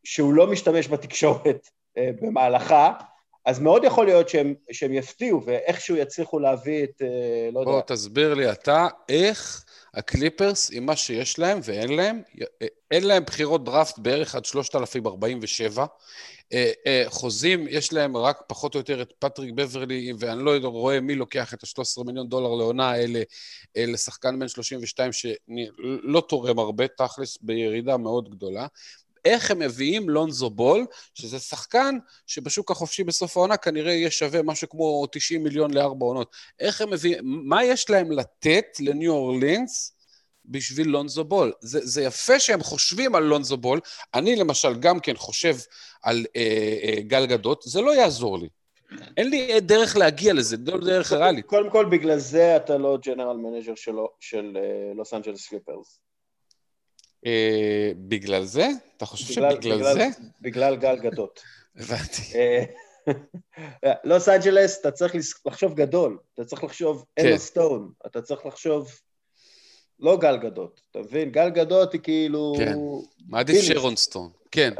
שהוא לא משתמש בתקשורת במהלכה, אז מאוד יכול להיות שהם, שהם יפתיעו ואיכשהו יצליחו להביא את, לא יודע. בוא תסביר לי אתה, איך הקליפרס, עם מה שיש להם ואין להם, אין להם בחירות דראפט בערך עד 3047, חוזים, יש להם רק פחות או יותר את פטריק בברלי, ואני לא רואה מי לוקח את ה-13 מיליון דולר לעונה האלה לשחקן בן 32 שלא תורם הרבה, תכלס בירידה מאוד גדולה. איך הם מביאים לונזו בול, שזה שחקן שבשוק החופשי בסוף העונה כנראה יהיה שווה משהו כמו 90 מיליון לארבע עונות. איך הם מביאים, מה יש להם לתת לניו אורלינס בשביל לונזו בול? זה, זה יפה שהם חושבים על לונזו בול, אני למשל גם כן חושב על אה, אה, גל גדות, זה לא יעזור לי. אין לי דרך להגיע לזה, לא דרך ריאלית. קודם כל, בגלל זה אתה לא general manager של לוס אנג'לס קליפרס. אה, בגלל זה? אתה חושב בגלל, שבגלל בגלל, זה? בגלל גל גדות. הבנתי. לוס אנג'לס, אתה צריך לחשוב גדול, אתה צריך לחשוב כן. אמה סטון, אתה צריך לחשוב לא גל גדות, אתה מבין? גל גדות היא כאילו... כן, מעדיף שרון סטון, כן.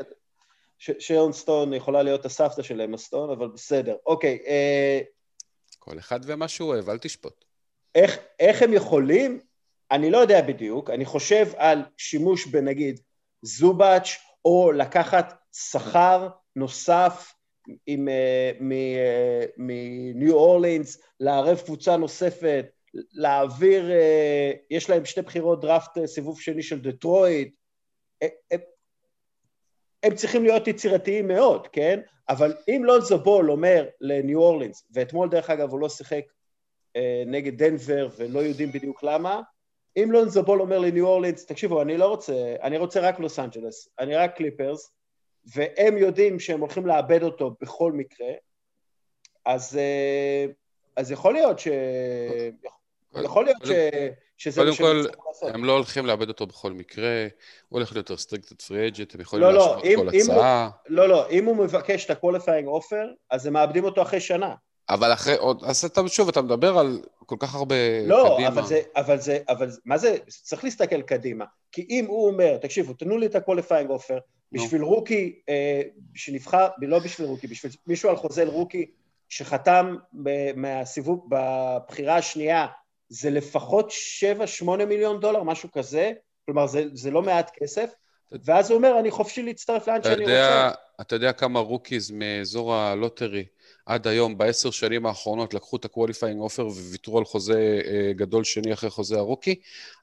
שרון סטון יכולה להיות הסבתא של אמה סטון, אבל בסדר. אוקיי. אה... כל אחד ומה שהוא אוהב, אל תשפוט. איך, איך הם יכולים אני לא יודע בדיוק, אני חושב על שימוש בנגיד זובאץ' או לקחת שכר נוסף מניו אורלינס, לערב קבוצה נוספת, להעביר, יש להם שתי בחירות דראפט סיבוב שני של דטרויט, הם, הם צריכים להיות יצירתיים מאוד, כן? אבל אם לונזו בול אומר לניו אורלינס, ואתמול דרך אגב הוא לא שיחק נגד דנבר ולא יודעים בדיוק למה, אם לונזו בול אומר לניו אורלינס, תקשיבו, אני לא רוצה, אני רוצה רק לוס אנג'לס, אני רק קליפרס, והם יודעים שהם הולכים לאבד אותו בכל מקרה, אז, אז יכול להיות ש... יכול להיות ש... שזה קודם כל, הם לא הולכים לאבד אותו בכל מקרה, הוא הולך להיות restricted free agent, הם יכולים לא, להשוות לא, כל אם, הצעה. הוא, לא, לא, אם הוא מבקש את ה-qualifying offer, אז הם מאבדים אותו אחרי שנה. אבל אחרי עוד, אז אתה שוב, אתה מדבר על כל כך הרבה לא, קדימה. לא, אבל זה, אבל זה, אבל מה זה, צריך להסתכל קדימה. כי אם הוא אומר, תקשיבו, תנו לי את ה-qualifying offer, בשביל רוקי אה, שנבחר, לא בשביל רוקי, בשביל מישהו על חוזה רוקי שחתם מהסיבוב, בבחירה השנייה, זה לפחות 7-8 מיליון דולר, משהו כזה, כלומר זה, זה לא מעט כסף, ואז הוא אומר, אני חופשי להצטרף לאן שאני יודע, רוצה. אתה יודע כמה רוקיז מאזור ה lottery עד היום, בעשר שנים האחרונות, לקחו את ה-qualifying offer וויתרו על חוזה אה, גדול שני אחרי חוזה הרוקי?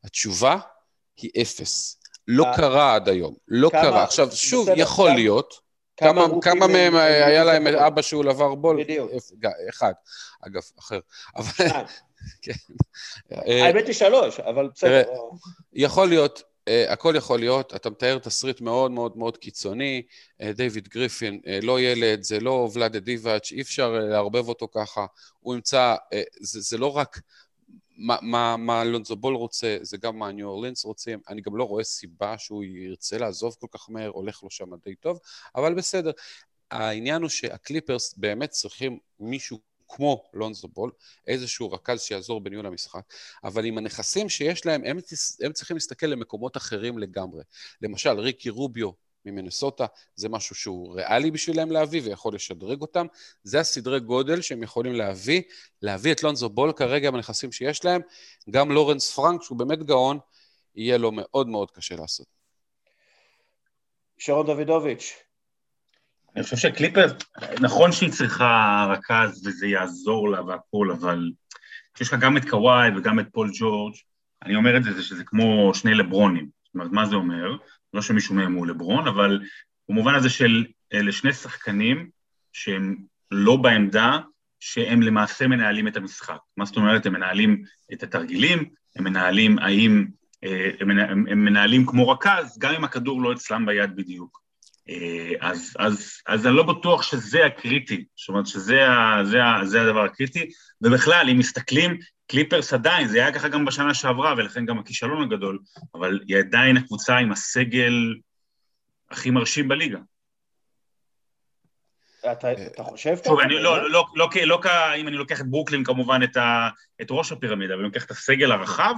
התשובה היא אפס. לא אה, קרה עד היום, לא כמה- קרה. עכשיו, שוב, בסדר, יכול להיות, כמה כמה מהם הם היה להם? אבא שהוא לבר בול? בדיוק. אחד, אגב, אחר. אבל. *laughs* כן. אה, האמת היא שלוש, אבל בסדר. יכול להיות, uh, הכל יכול להיות, אתה מתאר תסריט מאוד מאוד מאוד קיצוני, uh, גריפין, uh, לא ילד, זה לא ולאדה דיבאץ', אי אפשר uh, לערבב אותו ככה, הוא ימצא, uh, זה, זה לא רק מה, מה, מה לונזו בול רוצה, זה גם מה ניו אורלינס רוצים, אני גם לא רואה סיבה שהוא ירצה לעזוב כל כך מהר, הולך לו שם די טוב, אבל בסדר. העניין הוא שהקליפרס באמת צריכים מישהו כמו לונזו בול, איזשהו רכז שיעזור בניהול המשחק, אבל עם הנכסים שיש להם, הם, הם צריכים להסתכל למקומות אחרים לגמרי. למשל, ריקי רוביו ממנסוטה, זה משהו שהוא ריאלי בשבילם להביא ויכול לשדרג אותם. זה הסדרי גודל שהם יכולים להביא, להביא את לונזו בול כרגע בנכסים שיש להם. גם לורנס פרנק, שהוא באמת גאון, יהיה לו מאוד מאוד קשה לעשות. שרון דוידוביץ'. אני חושב שקליפר, נכון שהיא צריכה רכז וזה יעזור לה והכול, אבל כשיש לך גם את קוואי וגם את פול ג'ורג', אני אומר את זה, זה שזה כמו שני לברונים. זאת אומרת, מה זה אומר? לא שמישהו מהם הוא לברון, אבל במובן הזה של אלה שני שחקנים שהם לא בעמדה שהם למעשה מנהלים את המשחק. מה זאת אומרת? הם מנהלים את התרגילים, הם מנהלים האם, אה, הם מנהלים כמו רכז, גם אם הכדור לא אצלם ביד בדיוק. אה, אז, אז, אז אני לא בטוח שזה הקריטי, זאת אומרת שזה ה, זה ה, זה הדבר הקריטי, ובכלל, אם מסתכלים, קליפרס עדיין, זה היה ככה גם בשנה שעברה, ולכן גם הכישלון הגדול, אבל היא עדיין הקבוצה עם הסגל הכי מרשים בליגה. אתה, אתה חושב ככה? אני לא, לא, לא, לא, לא, אם אני לוקח את ברוקלין כמובן את, ה, את ראש הפירמידה, אבל אני לוקח את הסגל הרחב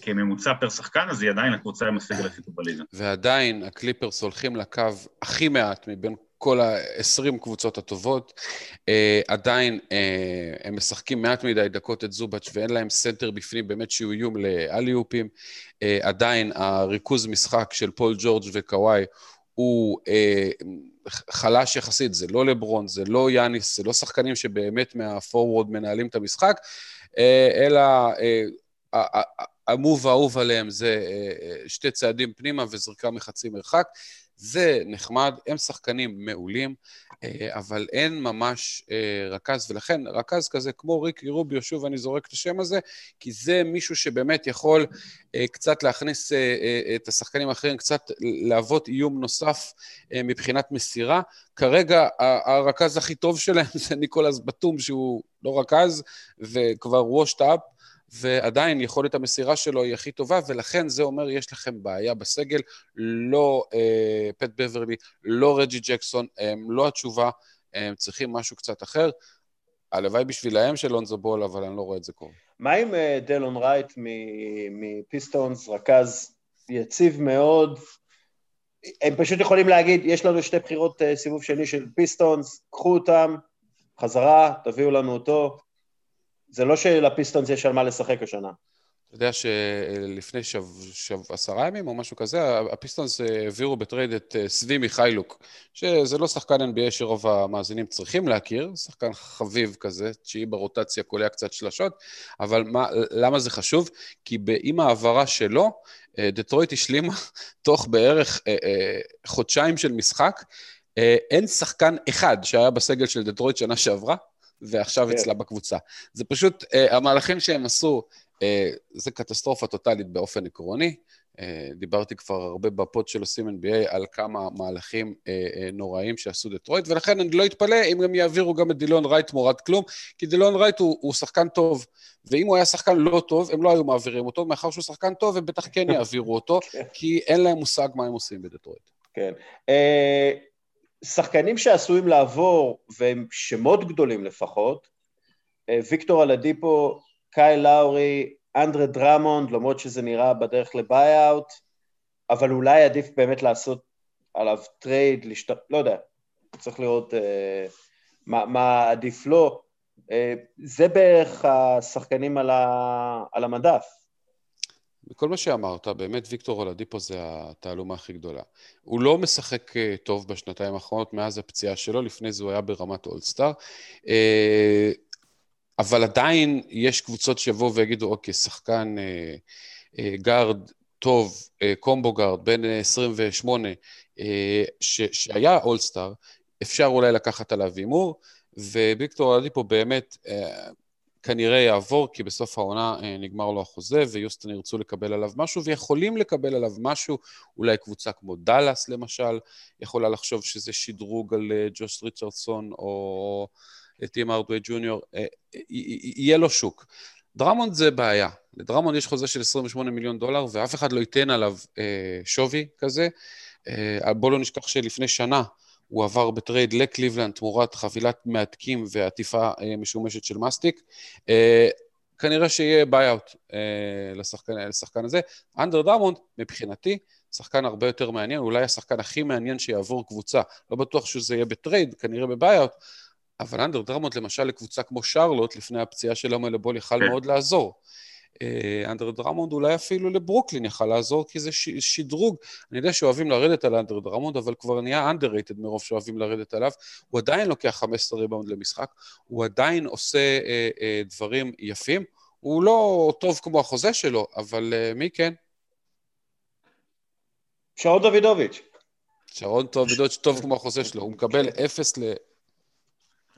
כממוצע פר שחקן, אז היא עדיין הקבוצה עם הסגל הכי טוב בליגה. ועדיין הקליפרס הולכים לקו הכי מעט מבין כל ה-20 קבוצות הטובות. אה, עדיין אה, הם משחקים מעט מדי דקות את זובאץ ואין להם סנטר בפנים באמת שהוא איום לאליופים. Uh, עדיין הריכוז משחק של פול ג'ורג' וקוואי הוא uh, חלש יחסית, זה לא לברון, זה לא יאניס, זה לא שחקנים שבאמת מהפורוורד מנהלים את המשחק, uh, אלא uh, המוב האהוב עליהם זה uh, שתי צעדים פנימה וזריקה מחצי מרחק. זה נחמד, הם שחקנים מעולים, אה, אבל אין ממש אה, רכז, ולכן רכז כזה כמו ריקי רוביו, שוב אני זורק את השם הזה, כי זה מישהו שבאמת יכול אה, קצת להכניס את השחקנים האחרים, קצת להוות איום נוסף מבחינת מסירה. כרגע הרכז הכי טוב שלהם *laughs* זה ניקולס בטום, שהוא לא רכז וכבר וושט אפ. ועדיין יכולת המסירה שלו היא הכי טובה, ולכן זה אומר יש לכם בעיה בסגל, לא אה, פט בברלי, לא רג'י ג'קסון, הם לא התשובה, הם צריכים משהו קצת אחר. הלוואי בשבילהם של לונזו בול, אבל אני לא רואה את זה קורה. מה עם אה, דלון רייט מפיסטונס, רכז יציב מאוד? הם פשוט יכולים להגיד, יש לנו שתי בחירות אה, סיבוב שני של פיסטונס, קחו אותם, חזרה, תביאו לנו אותו. זה לא שלפיסטונס יש על מה לשחק השנה. אתה יודע שלפני שב, שב, עשרה ימים או משהו כזה, הפיסטונס העבירו בטרייד את אה, סבי מיכאיליוק, שזה לא שחקן NBA שרוב המאזינים צריכים להכיר, שחקן חביב כזה, תשיעי ברוטציה, קולע קצת שלשות, אבל מה, למה זה חשוב? כי עם ההעברה שלו, אה, דטרויט השלימה *laughs* תוך בערך אה, חודשיים של משחק, אין שחקן אחד שהיה בסגל של דטרויט שנה שעברה, ועכשיו כן. אצלה בקבוצה. זה פשוט, uh, המהלכים שהם עשו, uh, זה קטסטרופה טוטאלית באופן עקרוני. אה, דיברתי כבר הרבה ב pod של עושים NBA על כמה מהלכים אה, אה, נוראים שעשו דטרויט, ולכן אני לא אתפלא אם הם יעבירו גם את דילון רייט תמורת כלום, כי דילון רייט הוא, הוא שחקן טוב, ואם הוא היה שחקן לא טוב, הם לא היו מעבירים אותו, מאחר שהוא שחקן טוב, הם בטח כן *laughs* יעבירו אותו, כן. כי אין להם מושג מה הם עושים בדטרויט. כן. אה... שחקנים שעשויים לעבור, והם שמות גדולים לפחות, אה, ויקטור אולדיפו, קייל לאורי, אנדרה דרמונד, למרות שזה נראה בדרך ל buyout, אבל אולי עדיף באמת לעשות עליו טרייד, לשת... לא יודע, צריך לראות אה, מה, מה עדיף לו. אה, זה בערך השחקנים על, ה... על המדף. בכל מה שאמרת, באמת ויקטור אולדיפו זה התעלומה הכי גדולה. הוא לא משחק אה, טוב בשנתיים האחרונות מאז הפציעה שלו, לפני זה הוא היה ברמת אולסטאר. אה, אבל עדיין יש קבוצות שיבואו ויגידו, אוקיי, שחקן אה, גארד טוב, combo guard, בן 28, שהיה אולסטאר, אפשר אולי לקחת עליו הימור, וויקטור אולדיפו באמת... כנראה יעבור, כי בסוף העונה אה, נגמר לו החוזה, ויוסטון ירצו לקבל עליו משהו, ויכולים לקבל עליו משהו, אולי קבוצה כמו דאלאס למשל, יכולה לחשוב שזה שדרוג על אה, ג'וש ריצ'רדסון או טים הארדווי ג'וניור, אה, יהיה לו שוק. דרמונד זה בעיה. לדרמונד יש חוזה של 28 מיליון דולר, ואף אחד לא ייתן עליו שווי כזה. בואו לא נשכח שלפני שנה, הוא עבר בטרייד לקליבלנד תמורת חבילת מהדקים ועטיפה אה, משומשת של מסטיק. אה, כנראה שיהיה buyout אה, לשחקן, לשחקן הזה. אנדרה דרמונד, מבחינתי, שחקן הרבה יותר מעניין, אולי השחקן הכי מעניין שיעבור קבוצה. לא בטוח שזה יהיה בטרייד, כנראה ב buyout, אבל אנדרה דרמונד למשל לקבוצה כמו שרלוט, לפני הפציעה של לאמלו בול, יכל כן. מאוד לעזור. אנדרה דרמונד אולי אפילו לברוקלין יכל לעזור, כי זה ש, שדרוג. אני יודע שאוהבים לרדת על אנדרה דרמונד, אבל כבר נהיה underrated מרוב שאוהבים לרדת עליו. הוא עדיין לוקח 15 ריבאונד למשחק, הוא עדיין עושה אה, אה, דברים יפים. הוא לא טוב כמו החוזה שלו, אבל אה, מי כן? שרון דוידוביץ'. שרון דוידוביץ' טוב כמו החוזה שלו, הוא מקבל אפס ל...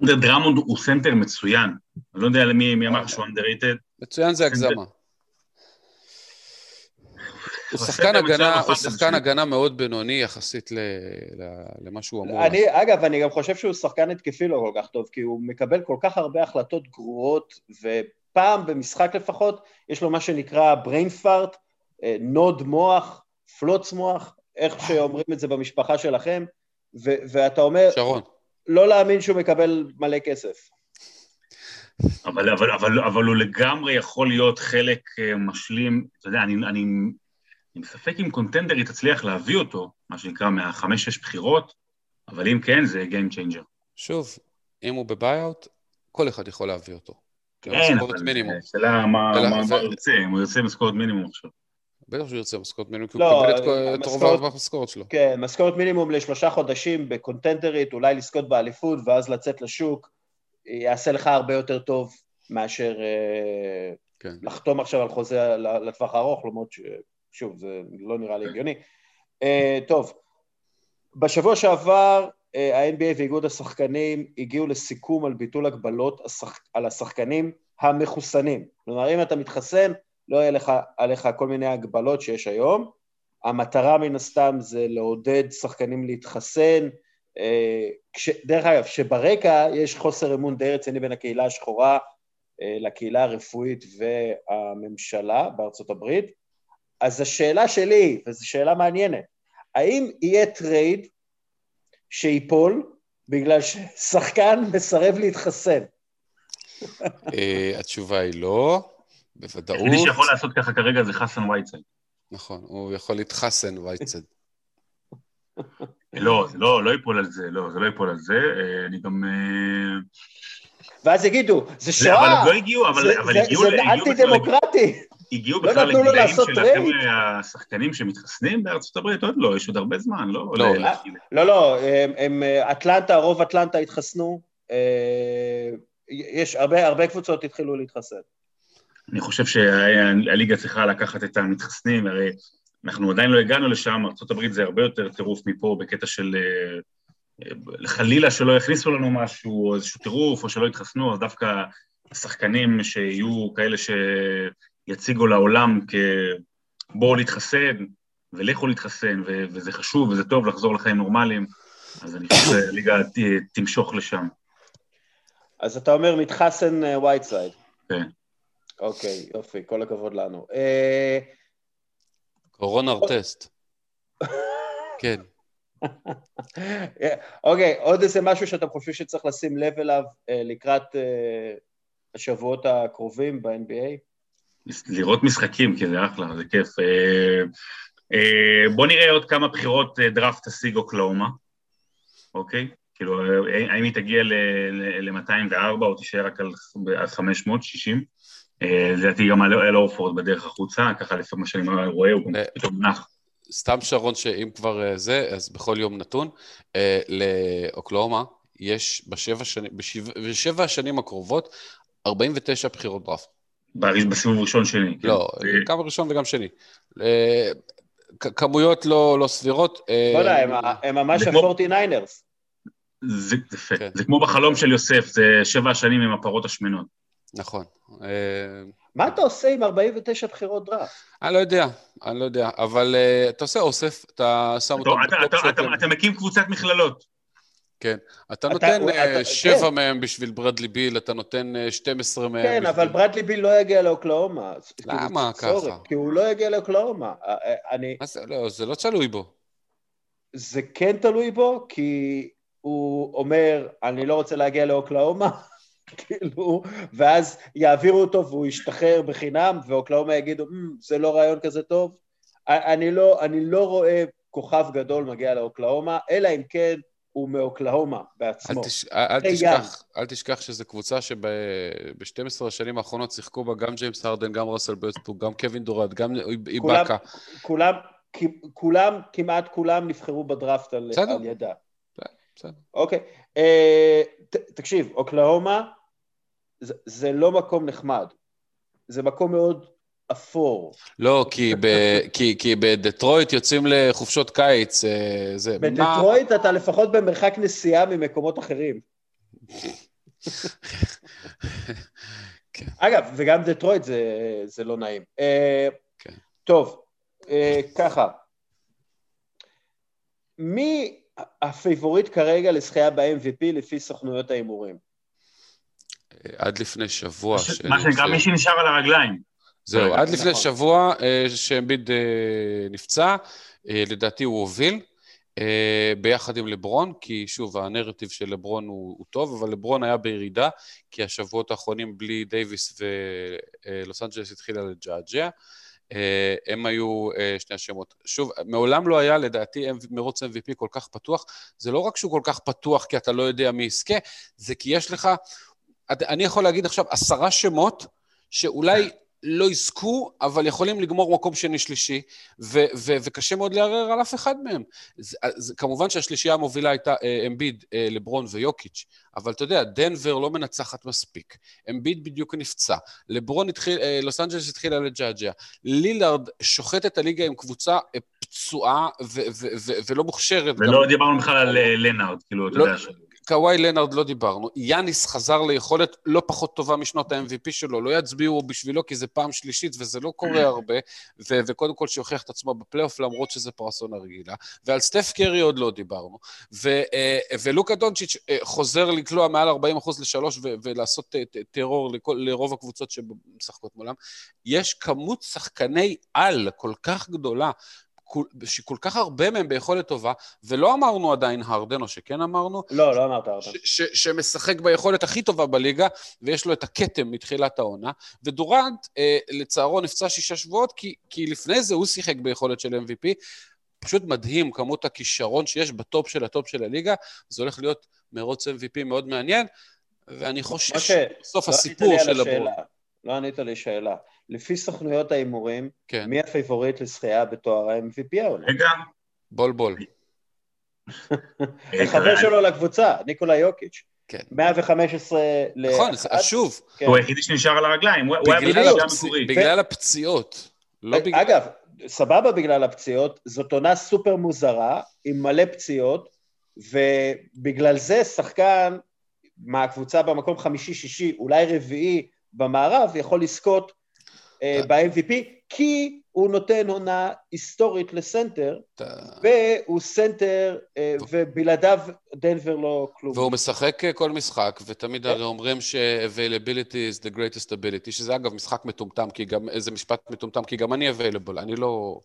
דרמונד הוא סנטר מצוין. אני לא יודע למי אמר שהוא underrated. מצוין זה הגזמה. הוא שחקן הגנה, הוא שחקן הגנה מאוד בינוני יחסית למה שהוא אמור. אני, אגב, אני גם חושב שהוא שחקן התקפי לא כל כך טוב, כי הוא מקבל כל כך הרבה החלטות גרועות, ופעם במשחק לפחות, יש לו מה שנקרא brain fart, אה, נוד מוח, פלוץ מוח, איך שאומרים את זה במשפחה שלכם, ואתה אומר... שרון. לא להאמין שהוא מקבל מלא כסף. אבל, אבל, אבל, אבל הוא לגמרי יכול להיות חלק אה, משלים, אתה יודע, אני, אני, אני מספק אם קונטנדרי תצליח להביא אותו, מה שנקרא מהחמש-שש בחירות, אבל אם כן, זה Game Changer. שוב, אם הוא בביי-אוט, כל אחד יכול להביא אותו. כן, אבל שאלה מה הוא ירצה, אם הוא ירצה משכורת מינימום עכשיו. בטח שהוא ירצה משכורת מינימום, כי הוא לא, מקבל את רוב המשכורת שלו. כן, משכורת מינימום לשלושה חודשים בקונטנדרית, אולי לזכות באליפות ואז לצאת לשוק, יעשה לך הרבה יותר טוב מאשר אה, כן. לחתום עכשיו על חוזה לטווח הארוך, למרות ששוב, זה לא נראה לי הגיוני. אה, טוב, בשבוע שעבר אה, ה-NBA ואיגוד השחקנים הגיעו לסיכום על ביטול הגבלות על השחקנים המחוסנים. כלומר, אם אתה מתחסן, לא יהיה לך עליך כל מיני הגבלות שיש היום. המטרה מן הסתם זה לעודד שחקנים להתחסן. אה, כש, דרך אגב, שברקע יש חוסר אמון די רציני בין הקהילה השחורה אה, לקהילה הרפואית והממשלה בארצות הברית. אז השאלה שלי, וזו שאלה מעניינת, האם יהיה טרייד שייפול בגלל ששחקן מסרב להתחסן? אה, התשובה היא לא. בוודאות. מי שיכול לעשות ככה כרגע זה חסן וייטסייד. נכון, הוא יכול להתחסן וייטסייד. לא, זה לא, לא ייפול על זה, לא, זה לא ייפול על זה, אה, אני גם... אה, ואז יגידו, זה שואה, אבל לא הגיעו, אבל, זה, אבל הגיעו... זה אנטי דמוקרטי. הגיעו לא בכלל לגילאים של החבר'ה השחקנים שמתחסנים בארצות הברית, עוד לא, יש עוד הרבה זמן, לא? לא, לא, לא, הם אטלנטה, רוב אטלנטה התחסנו, אה, יש הרבה, הרבה קבוצות התחילו להתחסן. אני חושב שהליגה צריכה לקחת את המתחסנים, הרי אנחנו עדיין לא הגענו לשם, ארה"ב זה הרבה יותר טירוף מפה בקטע של אה, חלילה שלא יכניסו לנו משהו, או איזשהו טירוף, או שלא יתחסנו, אז דווקא השחקנים שיהיו כאלה שיציגו לעולם כבואו להתחסן, ולכו להתחסן, ו- וזה חשוב וזה טוב לחזור לחיים נורמליים, אז אני חושב שהליגה תמשוך לשם. אז אתה אומר מתחסן וייטסייד. אה, כן. אוקיי, יופי, כל הכבוד לנו. קורונה ארטסט. כן. *laughs* אוקיי, עוד איזה משהו שאתם חושבים שצריך לשים לב אליו אה, לקראת אה, השבועות הקרובים ב-NBA? לראות משחקים, כי זה אחלה, זה כיף. בוא נראה עוד כמה בחירות דראפט תשיג אוקלאומה, אוקיי? כאילו, האם היא תגיע ל-204 או תישאר רק על 560? אה, לדעתי גם על אורפורד בדרך החוצה, ככה לפי מה שאני רואה, הוא גם אה, פתאום נח. סתם שרון, שאם כבר אה, זה, אז בכל יום נתון, לאוקלאומה יש בשבע, שני, בשבע, בשבע השנים הקרובות 49 בחירות דראפט. בסיבוב ראשון שני. כן. לא, כן. גם ראשון וגם שני. כמויות לא, לא סבירות. לא יודע, הם ממש ה-49ers. זה, זה, כן. זה כמו בחלום של יוסף, זה שבע השנים עם הפרות השמנות. נכון. מה אתה עושה עם 49 בחירות דראפט? אני לא יודע, אני לא יודע, אבל uh, אתה עושה אוסף, אתה שם אותם... אתה, אתה, אתה, אתה מקים קבוצת מכללות. כן, אתה נותן uh, שבע כן. מהם בשביל ברדלי ביל, אתה נותן uh, 12 מהם כן. אבל ברדלי ביל לא יגיע לאוקלאומה. למה ככה? כי הוא לא יגיע לאוקלאומה. אני... זה, לא, זה לא תלוי בו. זה כן תלוי בו, כי הוא אומר, אני לא רוצה להגיע לאוקלאומה, כאילו, ואז יעבירו אותו והוא ישתחרר בחינם, ואוקלאומה יגידו, mm, זה לא רעיון כזה טוב, אני לא, אני לא רואה כוכב גדול מגיע לאוקלאומה, אלא אם כן הוא מאוקלהומה בעצמו. אל, תש... אל, תשכח, אל תשכח שזו קבוצה שב-12 השנים האחרונות שיחקו בה גם ג'יימס הרדן, גם ראסל ווסטברוק, גם קווין דוראנט, גם איבאקה. כולם, כולם, כמעט כולם נבחרו בדראפט על, על ידם. בסדר. אוקיי. תקשיב, אוקלהומה זה, זה לא מקום נחמד. זה מקום מאוד אפור. לא, כי, ב, כי, כי בדטרויט יוצאים לחופשות קיץ, אה, זה... בדטרויט מה... אתה לפחות במרחק נסיעה ממקומות אחרים. כן. אגב, וגם דטרויט זה, זה לא נעים. אה, כן. טוב, אה, ככה. מי הפייבוריט כרגע לזכייה ב-MVP לפי סוכנויות ההימורים? עד לפני שבוע. מה שנקרא, מי שנשאר על הרגליים. זהו, עד לפני נכון. שבוע אה, שאמביד אה, נפצע, אה, לדעתי הוא הוביל. ביחד עם לברון, כי שוב, הנרטיב של לברון הוא, הוא טוב, אבל לברון היה בירידה, כי השבועות האחרונים בלי דייוויס ולוס אנג'לס התחילה לג'עג'ע. הם היו שני השמות. שוב, מעולם לא היה לדעתי מרוץ MVP כל כך פתוח. זה לא רק שהוא כל כך פתוח כי אתה לא יודע מי יזכה, זה כי יש לך, אני יכול להגיד עכשיו עשרה שמות שאולי לא יזכו, אבל יכולים לגמור מקום שני-שלישי, ו- ו- וקשה מאוד לערער על אף אחד מהם. זה, זה, כמובן שהשלישייה המובילה הייתה אה, אמביד, אה, לברון ויוקיץ', אבל אתה יודע, דנבר לא מנצחת מספיק. אמביד בדיוק נפצע. לברון התחיל, אה, לוס אנג'לס התחילה לג'עג'ע. לילארד שוחט את הליגה עם קבוצה אה, פצועה ו- ו- ו- ולא מוכשרת. ולא גם... דיברנו בכלל על אה, לנארד, כאילו, אתה לא, יודע. קוואי לנארד לא דיברנו, יאניס חזר ליכולת לא פחות טובה משנות ה-MVP שלו, לא יצביעו בשבילו כי זה פעם שלישית וזה לא קורה *clears throat* הרבה, ו- וקודם כל שיוכיח את עצמו בפלייאוף למרות שזה פרסון הרגילה, ועל סטף קרי עוד לא דיברנו, ו- אה, ולוקה דונצ'יץ' אה, חוזר לקלוע מעל 40% לשלוש ו- ולעשות טרור לכל, לרוב הקבוצות שמשחקות מולם, יש כמות שחקני-על כל כך גדולה שכל כך הרבה מהם ביכולת טובה, ולא אמרנו עדיין הרדן, או שכן אמרנו? לא, לא אמרת הרדן. שמשחק ביכולת הכי טובה בליגה, ויש לו את הכתם מתחילת העונה, ודורנט, אה, לצערו, נפצע שישה שבועות, כי, כי לפני זה הוא שיחק ביכולת של MVP. פשוט מדהים כמות הכישרון שיש בטופ של הטופ של הליגה, זה הולך להיות מרוץ MVP מאוד מעניין, ואני חושש בסוף לסיפור של הבובר. לא ענית לי שאלה. לפי סוכנויות ההימורים, כן. מי הפייבוריט לזכייה בתואר ה-MVP העונה? רגע. בול בול. החבר שלו לקבוצה, ניקולה יוקיץ'. כן. 115 ל... נכון, שוב. כן. הוא היחידי שנשאר על הרגליים, הוא היה בגלל המקורית. בגלל הפציעות. לא בגלל... אגב, סבבה בגלל הפציעות, זאת עונה סופר מוזרה, עם מלא פציעות, ובגלל זה שחקן מהקבוצה במקום חמישי-שישי, אולי רביעי במערב, יכול לזכות אה, ב-MVP, כי הוא נותן עונה היסטורית לסנטר, והוא סנטר, אה, ובלעדיו דנבר לא כלום. והוא משחק אה, כל משחק, ותמיד כן. הרי אומרים ש-availability is the greatest ability, שזה אגב משפט מטומטם, כי גם, איזה משפט מטומטם, כי גם אני available, אני לא...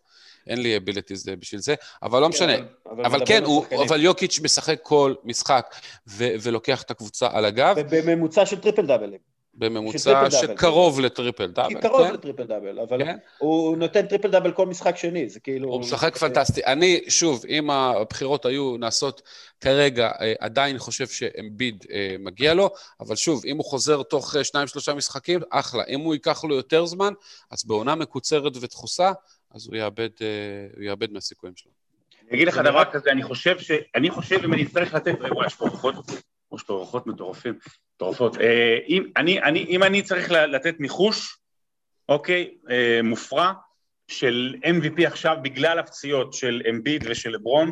אין לי abilities בשביל זה, אבל לא כן, משנה. אבל, אבל כן, הוא, אבל יוקיץ' משחק כל משחק ו- ולוקח את הקבוצה על הגב. ובממוצע של טריפל דאבלים. בממוצע שקרוב לטריפל דאבל. קרוב כן? לטריפל דאבל, אבל כן? הוא נותן טריפל דאבל כל משחק שני, זה כאילו... הוא משחק פנטסטי. אני, שוב, אם הבחירות היו נעשות כרגע, אה, עדיין חושב שאמביד אה, מגיע לו, אבל שוב, אם הוא חוזר תוך אה, שניים-שלושה משחקים, אחלה. אם הוא ייקח לו יותר זמן, אז בעונה מקוצרת ודחוסה, אז הוא יאבד, הוא יאבד מהסיכויים שלו. אני אגיד לך דבר כזה, אני חושב ש... אני חושב אם אני אצטרך לתת... רגע, יש פה רוחות, יש פה רוחות מטורפים. מטורפות. אה, אם אני, אני, אם אני צריך לתת ניחוש, אוקיי, אה, מופרע, של MVP עכשיו בגלל הפציעות של אמביד ושל לברון,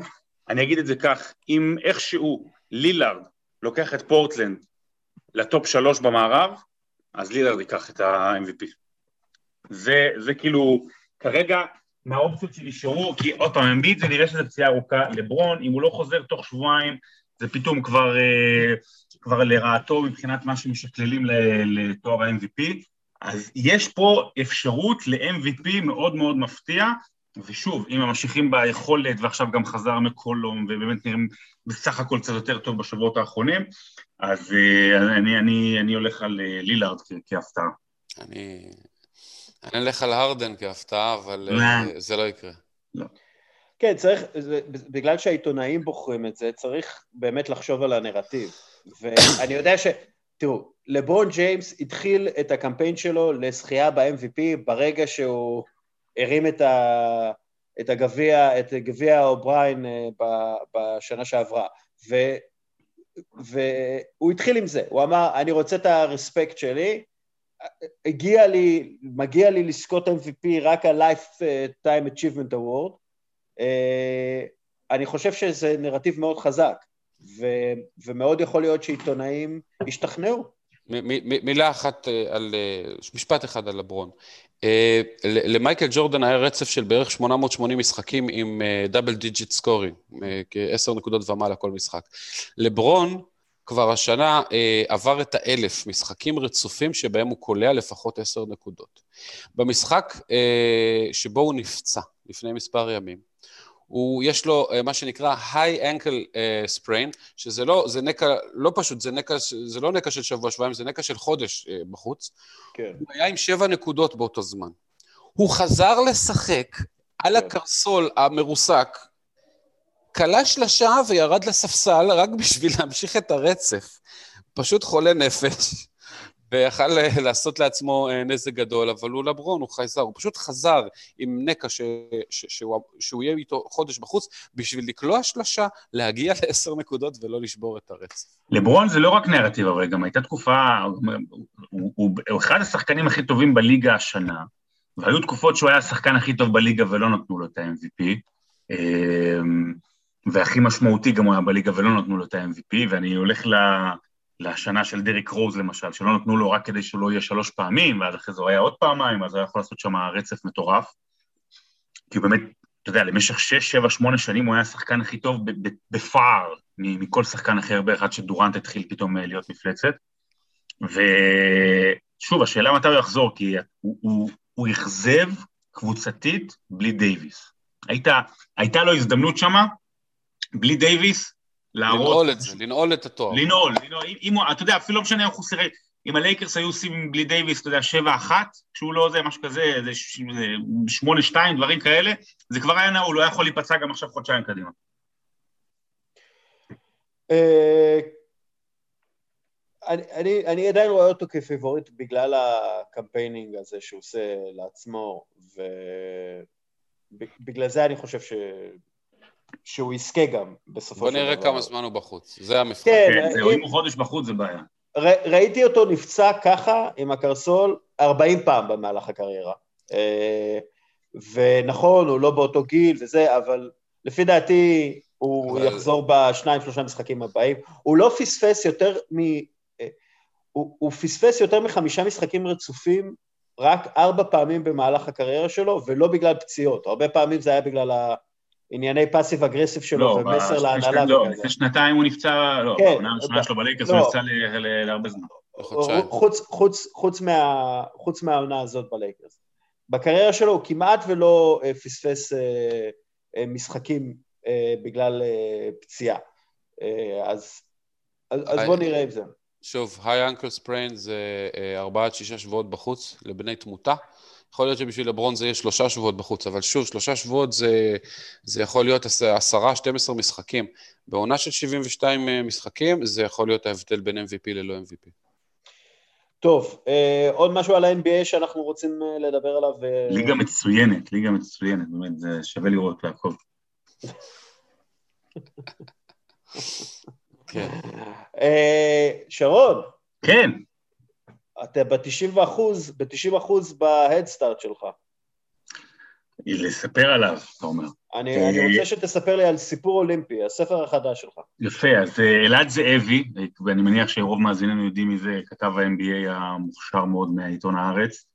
אני אגיד את זה כך, אם איכשהו לילארד לוקח את פורטלנד לטופ שלוש במערב, אז לילארד ייקח את ה-MVP. זה, זה כאילו, כרגע מהאופציות שנשארו, כי עוד פעם, אמביד זה נראה שזה פציעה ארוכה, לברון, אם הוא לא חוזר תוך שבועיים, זה פתאום כבר, אה, כבר לרעתו מבחינת מה שמשקללים לתואר ה-MVP, אז יש פה אפשרות ל-MVP מאוד מאוד מפתיע, ושוב, אם ממשיכים ביכולת, ועכשיו גם חזר מקולום, ובאמת נראים בסך הכל קצת יותר טוב בשבועות האחרונים, אז אה, אני, אני, אני הולך על אה, לילארד כהפתעה. אני, אני אלך על הרדן כהפתעה, אבל זה לא יקרה. לא. כן, צריך, בגלל שהעיתונאים בוחרים את זה, צריך באמת לחשוב על הנרטיב. ואני יודע ש... תראו, לברון ג'יימס התחיל את הקמפיין שלו לזכייה ב-MVP ברגע שהוא הרים את, ה, את הגביע, את גביע אובריין אה, בשנה שעברה. ו, והוא התחיל עם זה, הוא אמר, אני רוצה את ה respect שלי, הגיע לי, מגיע לי לזכות MVP רק ה-Lifetime Achievement Award, אני חושב שזה נרטיב מאוד חזק, ו, ומאוד יכול להיות שעיתונאים ישתכנעו. מילה אחת אה, על, אה, משפט אחד על לברון. למייקל ג'ורדן היה רצף של בערך 880 משחקים עם double digit scoring, עשר נקודות ומעלה כל משחק. לברון כבר השנה עבר את האלף משחקים רצופים שבהם הוא קולע לפחות עשר נקודות. במשחק שבו הוא נפצע לפני מספר ימים, הוא, יש לו uh, מה שנקרא high ankle uh, sprain, שזה לא, זה נקע, לא פשוט, זה, נקע, זה לא נקע של שבוע, שבועיים, זה נקע של חודש uh, בחוץ. כן. הוא היה עם שבע נקודות באותו זמן. הוא חזר לשחק על כן. הקרסול המרוסק, כלה שלשה וירד לספסל רק בשביל להמשיך את הרצף. פשוט חולה נפש. ויכל אה, לעשות לעצמו אה, נזק גדול, אבל הוא לברון, הוא חייזר, הוא פשוט חזר עם נקע ש, ש, שהוא, שהוא יהיה איתו חודש בחוץ, בשביל לקלוע שלשה, להגיע *laughs* לעשר נקודות ולא לשבור את הרצף. לברון זה לא רק נרטיב, אבל גם הייתה תקופה, הוא, הוא, הוא, הוא אחד השחקנים הכי טובים בליגה השנה, והיו תקופות שהוא היה השחקן הכי טוב בליגה ולא נתנו לו את ה-MVP. אמ, והכי משמעותי גם הוא היה בליגה ולא נתנו לו את ה-MVP, ואני הולך ל... לשנה של דריק רוז למשל, שלא נתנו לו רק כדי שהוא לא יהיה שלוש פעמים, ואז אחרי זה הוא היה עוד פעמיים, אז הוא היה יכול לעשות שם רצף מטורף. כי הוא באמת, אתה יודע, למשך שש, שבע, שמונה שנים הוא היה השחקן הכי טוב בפער מכל שחקן אחר פחות שדורנט התחיל פתאום אה, להיות מפלצת. ושוב, השאלה מתי הוא יחזור, כי הוא, הוא אכזב קבוצתית בלי דייוויס. היית, הייתה לו הזדמנות שמה, בלי דייוויס, להראות... לנעול את זה, לנעול את התואר. לנעול, לנעול. אם אתה יודע, אפילו לא משנה איך הוא סיים, אם הלייקרס היו עושים בלי דייוויס, אתה יודע, שבע אחת, כשהוא לא זה, משהו כזה, זה שמונה שתיים, דברים כאלה, זה כבר היה נעול, הוא היה יכול להיפצע גם עכשיו חודשיים קדימה. אה, אני, אני, אני עדיין רואה אותו כפייבוריט בגלל ה campaigning הזה שהוא עושה לעצמו, ובגלל זה אני חושב ש... שהוא יזכה גם בסופו של דבר. בוא נראה כמה זמן הוא בחוץ, זה המבחן. כן, כן זהו, אם הוא חודש בחוץ זה בעיה. ראיתי אותו נפצע ככה עם הקרסול 40 פעם במהלך הקריירה. אה, ונכון, הוא לא באותו גיל וזה, אבל לפי דעתי הוא אבל... יחזור בשניים, שלושה משחקים הבאים. הוא לא פספס יותר מ... אה, הוא, הוא פספס יותר מחמישה משחקים רצופים רק ארבע פעמים במהלך הקריירה שלו, ולא בגלל פציעות. הרבה פעמים זה היה בגלל ה... ענייני פאסיב אגרסיב שלו לא, ומסר להנהלה. לא, לפני שנתיים הוא נפצע, לא, כן, בעונה הראשונה שלו בלייקרס לא, הוא נפצע להרבה זמן. חוץ, חוץ, חוץ, מה, חוץ מהעונה הזאת בלייקרס. בקריירה שלו הוא כמעט ולא אה, פספס אה, אה, משחקים אה, בגלל אה, פציעה. אה, אז, אז, אז בואו נראה עם זה. שוב, היי אנקל ספריין זה אה, ארבעה עד שישה שבועות בחוץ לבני תמותה. יכול להיות שבשביל לברון זה יהיה שלושה שבועות בחוץ, אבל שוב, שלושה שבועות זה, זה יכול להיות עשרה, 12 משחקים. בעונה של 72 אה, משחקים, זה יכול להיות ההבדל בין MVP ללא MVP. טוב, אה, עוד משהו על ה-NBA שאנחנו רוצים אה, לדבר עליו? אה... ליגה מצוינת, ליגה מצוינת, באמת, זה שווה לראות לעקוב. כן. אה, שרון. כן. אתה ב-90 אחוז, ב-90 אחוז בהדסטארט שלך. לספר עליו, אתה אומר. אני, אה, אני רוצה שתספר לי על סיפור אולימפי, הספר החדש שלך. יפה, אז אה, אלעד זאבי, ואני מניח שרוב מאזיננו יודעים מי זה, כתב ה-MBA המוכשר מאוד מעיתון הארץ,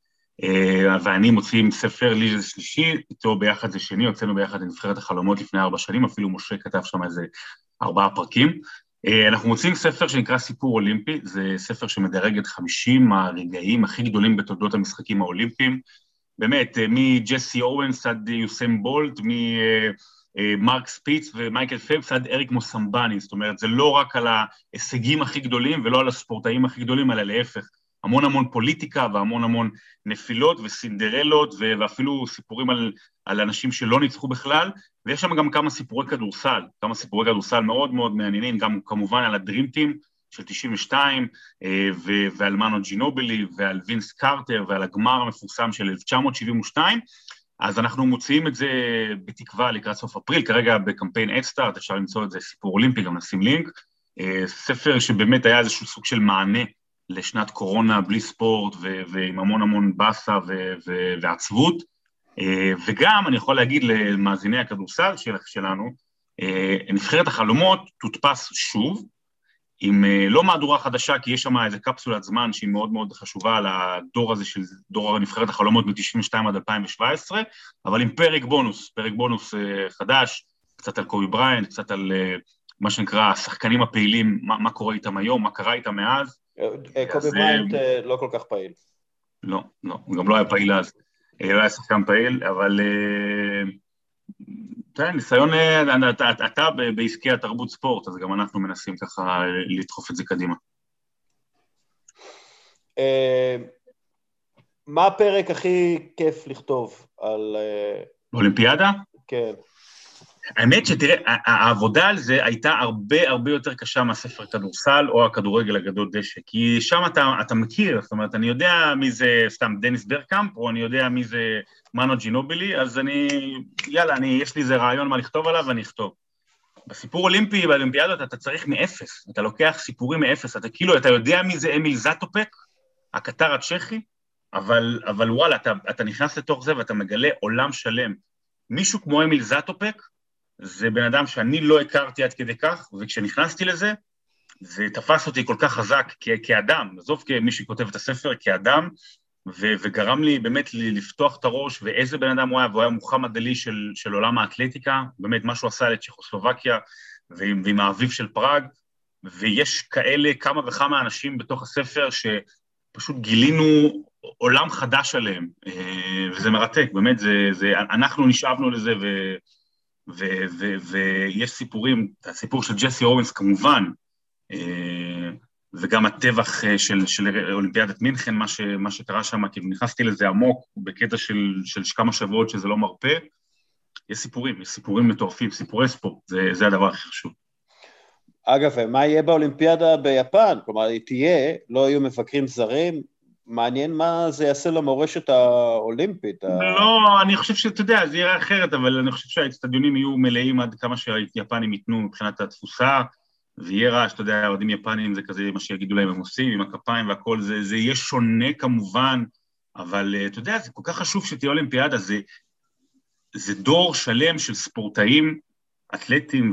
אה, ואני מוציאים ספר לי זה שלישי, איתו ביחד זה שני, הוצאנו ביחד את נבחרת החלומות לפני ארבע שנים, אפילו משה כתב שם איזה ארבעה פרקים. אה, אנחנו מוצאים ספר שנקרא סיפור אולימפי, זה ספר שמדרג את 50 הרגעים הכי גדולים בתולדות המשחקים האולימפיים. באמת, אה, מג'סי אורנס עד יוסם בולט, ממרק אה, ספיץ ומייקל פלפס עד אריק מוסמבני, זאת אומרת, זה לא רק על ההישגים הכי גדולים ולא על הספורטאים הכי גדולים, אלא להפך, המון המון פוליטיקה והמון המון נפילות וסינדרלות ואפילו סיפורים על, על אנשים שלא ניצחו בכלל, ויש שם גם כמה סיפורי כדורסל, כמה סיפורי כדורסל מאוד מאוד מעניינים, גם כמובן על הדרימטים של 92, אה, ועל מנו ג'ינובלי ועל וינס קרטר ועל הגמר המפורסם של 1972, אז אנחנו מוציאים את זה בתקווה לקראת סוף אפריל, כרגע בקמפיין אדסטארט, אפשר למצוא את זה סיפור אולימפי, גם נשים לינק. אה, ספר שבאמת היה איזשהו סוג של מענה לשנת קורונה בלי ספורט ו- ועם המון המון באסה ו- ו- ועצבות. אה, וגם, אני יכול להגיד למאזיני הכדורסל של- שלנו, אה, נבחרת החלומות תודפס שוב, עם לא מהדורה חדשה, כי יש שם איזה קפסולת זמן שהיא מאוד מאוד חשובה לדור הזה של דור נבחרת החלומות מ-92 עד 2017, אבל עם פרק בונוס, פרק בונוס חדש, קצת על קובי בריינט, קצת על מה שנקרא השחקנים הפעילים, מה, מה קורה איתם היום, מה קרה איתם מאז. אה, קובי בריינט אה, לא כל כך פעיל. לא, לא, הוא גם לא היה פעיל אז. אה, היה שחקן פעיל, אבל... תראה, ניסיון, אתה, אתה בעסקי התרבות ספורט, אז גם אנחנו מנסים ככה לדחוף את זה קדימה. מה הפרק הכי כיף לכתוב על... אולימפיאדה? כן. האמת שתראה, העבודה על זה הייתה הרבה הרבה יותר קשה מהספר כדורסל או הכדורגל הגדול דשא, כי שם אתה, אתה מכיר, זאת אומרת, אני יודע מי זה סתם דניס ברגקאמפ, או אני יודע מי זה מנו ג'ינובילי, אז אני, יאללה, אני, יש לי איזה רעיון מה לכתוב עליו ואני אכתוב. בסיפור אולימפי, באולימפיאדות, אתה צריך מאפס, אתה לוקח סיפורים מאפס, אתה כאילו, אתה יודע מי זה אמיל זטופק, הקטר הצ'כי, אבל, אבל וואלה, אתה, אתה נכנס לתוך זה ואתה מגלה עולם שלם. מישהו כמו אמיל זטופק, זה בן אדם שאני לא הכרתי עד כדי כך, וכשנכנסתי לזה, זה תפס אותי כל כך חזק כ- כאדם, עזוב כמי שכותב את הספר, כאדם, ו- וגרם לי באמת לפתוח את הראש, ואיזה בן אדם הוא היה, והוא היה מוחמד עלי של, של עולם האתלטיקה, באמת מה שהוא עשה לצ'כוסלובקיה, ועם, ועם האביב של פראג, ויש כאלה כמה וכמה אנשים בתוך הספר שפשוט גילינו עולם חדש עליהם, אה, וזה מרתק, באמת, זה, זה, אנחנו נשאבנו לזה, ו... ויש סיפורים, הסיפור של ג'סי אורנס כמובן, אה, וגם הטבח אה, של, של אולימפיאדת מינכן, מה, ש, מה שקרה שם, כאילו נכנסתי לזה עמוק, בקטע של, של כמה שבועות שזה לא מרפה. יש סיפורים, יש סיפורים מטורפים, סיפורי ספורט, זה, זה הדבר הכי חשוב. אגב, מה יהיה באולימפיאדה ביפן? כלומר, היא תהיה, לא יהיו מבקרים זרים, מעניין מה זה יעשה למורשת האולימפית. לא, אני חושב שאתה יודע, זה יראה אחרת, אבל אני חושב שהאצטדיונים יהיו מלאים עד כמה שהיפנים ייתנו מבחינת התפוסה, ויהיה רעש, אתה יודע, אוהדים יפנים זה כזה מה שיגידו להם הם עושים, עם הכפיים והכל, זה, זה יהיה שונה כמובן, אבל אתה יודע, זה כל כך חשוב שתהיה אולימפיאדה, זה, זה דור שלם של ספורטאים, אתלטים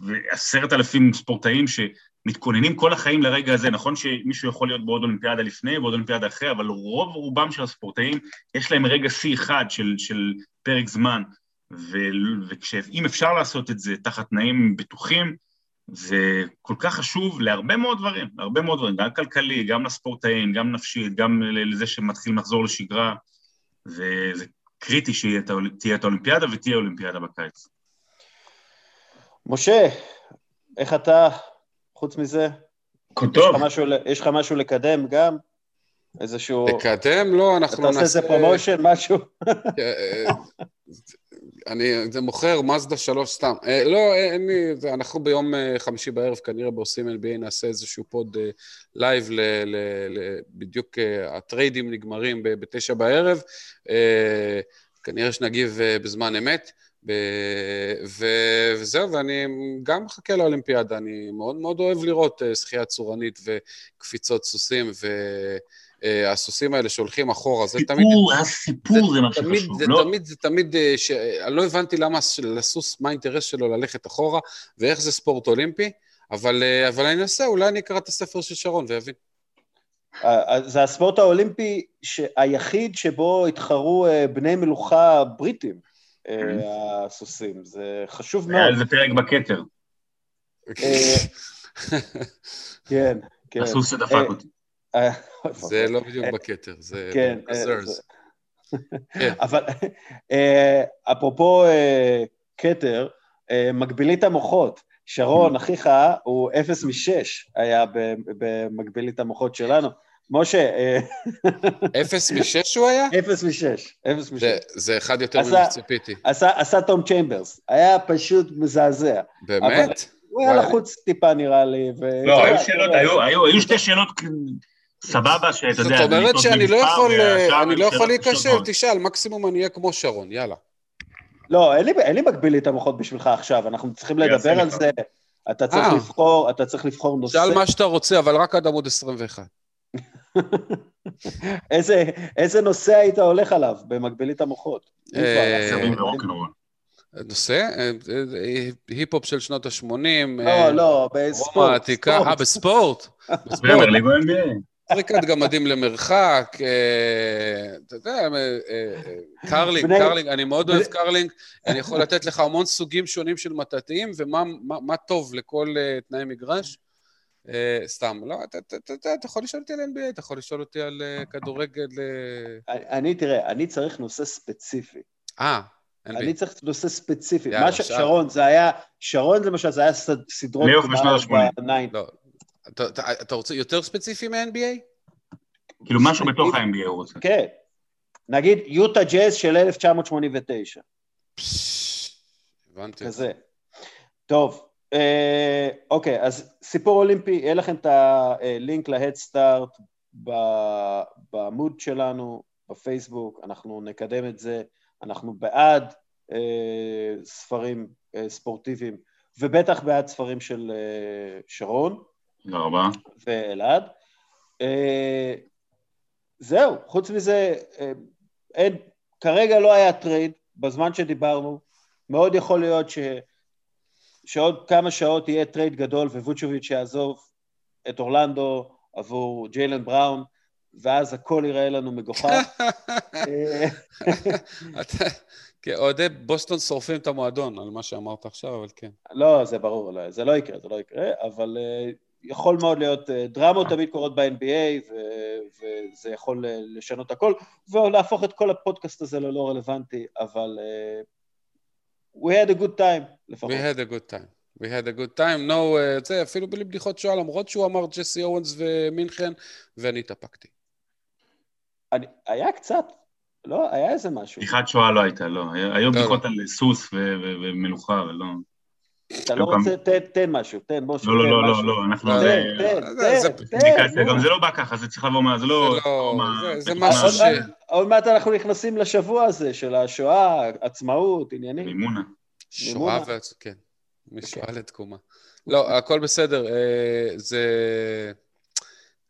ועשרת אלפים ספורטאים ש... מתכוננים כל החיים לרגע הזה, נכון שמישהו יכול להיות בעוד אולימפיאדה לפני, בעוד אולימפיאדה אחרי, אבל רוב רובם של הספורטאים, יש להם רגע שיא אחד של, של פרק זמן, ואם אפשר לעשות את זה תחת תנאים בטוחים, זה כל כך חשוב להרבה מאוד דברים, להרבה מאוד דברים, גם כלכלי, גם לספורטאים, גם נפשית, גם לזה שמתחילים לחזור לשגרה, וזה קריטי שתהיה את האולימפיאדה ותהיה אולימפיאדה בקיץ. משה, איך אתה חוץ מזה? טוב. יש לך משהו, יש לך משהו לקדם גם? איזשהו... לקדם? לא, אנחנו נעשה... אתה עושה איזה promotion, משהו? *laughs* אה, אני, זה מוכר מזדה שלוש סתם. אה, לא, אין לי, אנחנו ביום אה, חמישי בערב כנראה בעושים NBA נעשה איזשהו pod live, ל, ל, ל, בדיוק הטריידים נגמרים בתשע בערב, כנראה שנגיב בזמן אמת. ו... וזהו, ואני גם מחכה לאולימפיאדה, אני מאוד מאוד אוהב לראות אה, שחייה צורנית וקפיצות סוסים, והסוסים האלה שהולכים אחורה, זה תמיד... סיפור, הסיפור זה מה שחשוב, זה לא? תמיד, זה תמיד, אה, ש... אני לא הבנתי למה לסוס, מה האינטרס שלו ללכת אחורה, ואיך זה ספורט אולימפי, אבל, אה, אבל אני אנסה, אולי אני אקרא את הספר של שרון ואבין. זה הספורט האולימפי היחיד שבו התחרו בני מלוכה בריטים. אה, הסוסים, זה חשוב מאוד. היה איזה פרק בכתר. אה, כן, כן. הסוס שדפק אה, אותי. זה לא בדיוק בכתר, זה כן, כן. *laughs* אבל אפרופו כתר, מגבילית המוחות, שרון, אחיך, הוא אפס משש היה במגבילית המוחות שלנו. משה, אה, אפס משש הוא היה? אפס משש, אפס משש. זה- זה אחד יותר ממה שציפיתי. עשה, עשה תום צ'יימברס, היה פשוט מזעזע. באמת? הוא היה. לחוץ טיפה נראה לי. ו... לא, היו שאלות, היו- שתי שאלות סבבה, שאתה זאת יודע, זה אומרת שאני לא יכול, והשאר אני לא יכול להיכשל. תשאל, מקסימום אני אהיה כמו שרון, יאללה. לא, אין לי, אין לי את המוחות בשבילך עכשיו, אנחנו צריכים לדבר על. זה. אתה צריך אה. לבחור, אתה צריך לבחור נושא. שאל מה שאתה רוצה, אבל רק עד עמוד 21. איזה, איזה נושא היית הולך עליו במקבילית המוחות? אה, ורוקנרול. נושא? אה, אה, היפ-הופ של שנות ה-80. לא, לא, בספורט. רומא העתיקה, ספורט. אה, בספורט. בספורט. זריקת גמדים למרחק, אתה יודע, קרלינג, קרלינג, אני מאוד אוהב קרלינג, אני יכול לתת לך המון סוגים שונים של מטאטאים, ומה מה- מה טוב לכל תנאי מגרש. אה, סתם, לא, אתה- יכול לשאול אותי על NBA, אתה יכול לשאול אותי על אה, כדורגל... אה, אני, תראה, אני צריך נושא ספציפי. אה, NBA. אני צריך נושא ספציפי. מה ש... שאל. שרון, זה היה, שרון למשל, זה היה סד- סדרות... פלייאוף בשנות ה-שמונים. בניין. לא. אתה- אתה אתה רוצה יותר ספציפי מ-NBA? כאילו משהו בתוך ה-NBA הוא רוצה. כן. נגיד יוטה ג'אז של 1989, הבנתי. כזה. טוב, אוקיי, אז סיפור אולימפי, יהיה לכם את הלינק להדסטארט בעמוד שלנו, בפייסבוק, אנחנו נקדם את זה, אנחנו בעד אה, ספרים אה, ספורטיביים, ובטח בעד ספרים של אה, שרון. תודה רבה. ואלעד. אה, זהו, חוץ מזה, אה, אין, כרגע לא היה trade בזמן שדיברנו, מאוד יכול להיות ש, שעוד כמה שעות יהיה trade גדול וווצ'וביץ' יעזוב את אורלנדו עבור ג'יילן בראון, ואז הכל ייראה לנו מגוחך. *laughs* כן, אוהדי בוסטון שורפים את המועדון על מה שאמרת עכשיו, אבל כן. לא, זה ברור, לא, זה לא יקרה, זה לא יקרה, אבל אה, יכול מאוד להיות, אה, דרמות תמיד קורות ב-NBA, ו- וזה יכול אה, לשנות הכל, ולהפוך את כל הפודקאסט הזה ללא רלוונטי, אבל we had a good time, לפחות. We had a good time. We had a good time. No, אה, זה אפילו בלי בדיחות שואה, למרות שהוא אמר ג'סי אורנס ומינכן, ואני התאפקתי. אני, היה קצת, לא, היה איזה משהו. בדיחת שואה לא הייתה, לא. היו לא. בדיחות על סוס ומלוכה, ולא... אתה לא לא רוצה, תן, תן משהו, תן, משה, לא, לא, לא, לא, משהו. לא, אנחנו... לא, זה- תן, תן, זה- זה- תן. גם זה לא בא ככה, זה צריך לבוא מה... זה לא... זה לא- משהו עוד ש- עוד מעט אנחנו נכנסים לשבוע הזה של השואה, עצמאות, עניינים. מימונה. שואה מימונה. ועצ... כן. משואה לתקומה. לא, הכל בסדר. אה, זה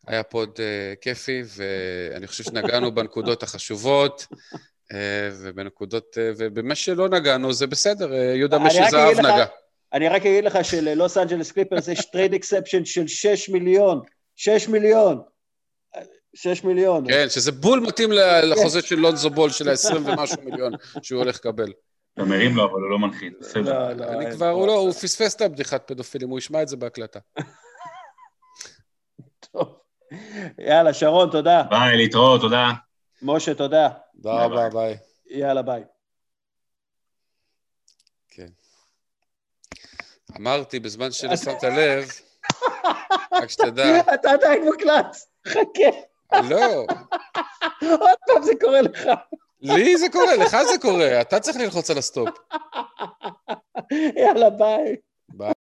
היה pod אה, כיפי, ואני חושב שנגענו *laughs* בנקודות החשובות, אה, ובנקודות... אה, ובמה שלא נגענו זה בסדר, אה, יהודה אני רק משהו אגיד לך- נגע. אני רק אגיד לך שללוס אנג'לס קליפרס יש trade exception של 6 מיליון, 6 מיליון, 6 מיליון. כן, שזה בול מתאים ל- לחוזה של לונזו בול של ה-20 ומשהו מיליון שהוא הולך לקבל. אתה מרים לו, אבל הוא לא מנחית, בסדר. לא, לא, אני כבר. הוא לא, הוא פספס את הבדיחת פדופילים, הוא ישמע את זה בהקלטה. טוב. יאללה, שרון, תודה. ביי, להתראות, תודה. משה, תודה. תודה רבה, ביי. יאללה, ביי. כן. אמרתי בזמן שלא שמת לב, רק שתדע, אתה עדיין מוקלט, חכה, לא, עוד פעם זה קורה לך. לי זה קורה, לך זה קורה, אתה צריך ללחוץ על ה stop. יאללה, ביי. ביי.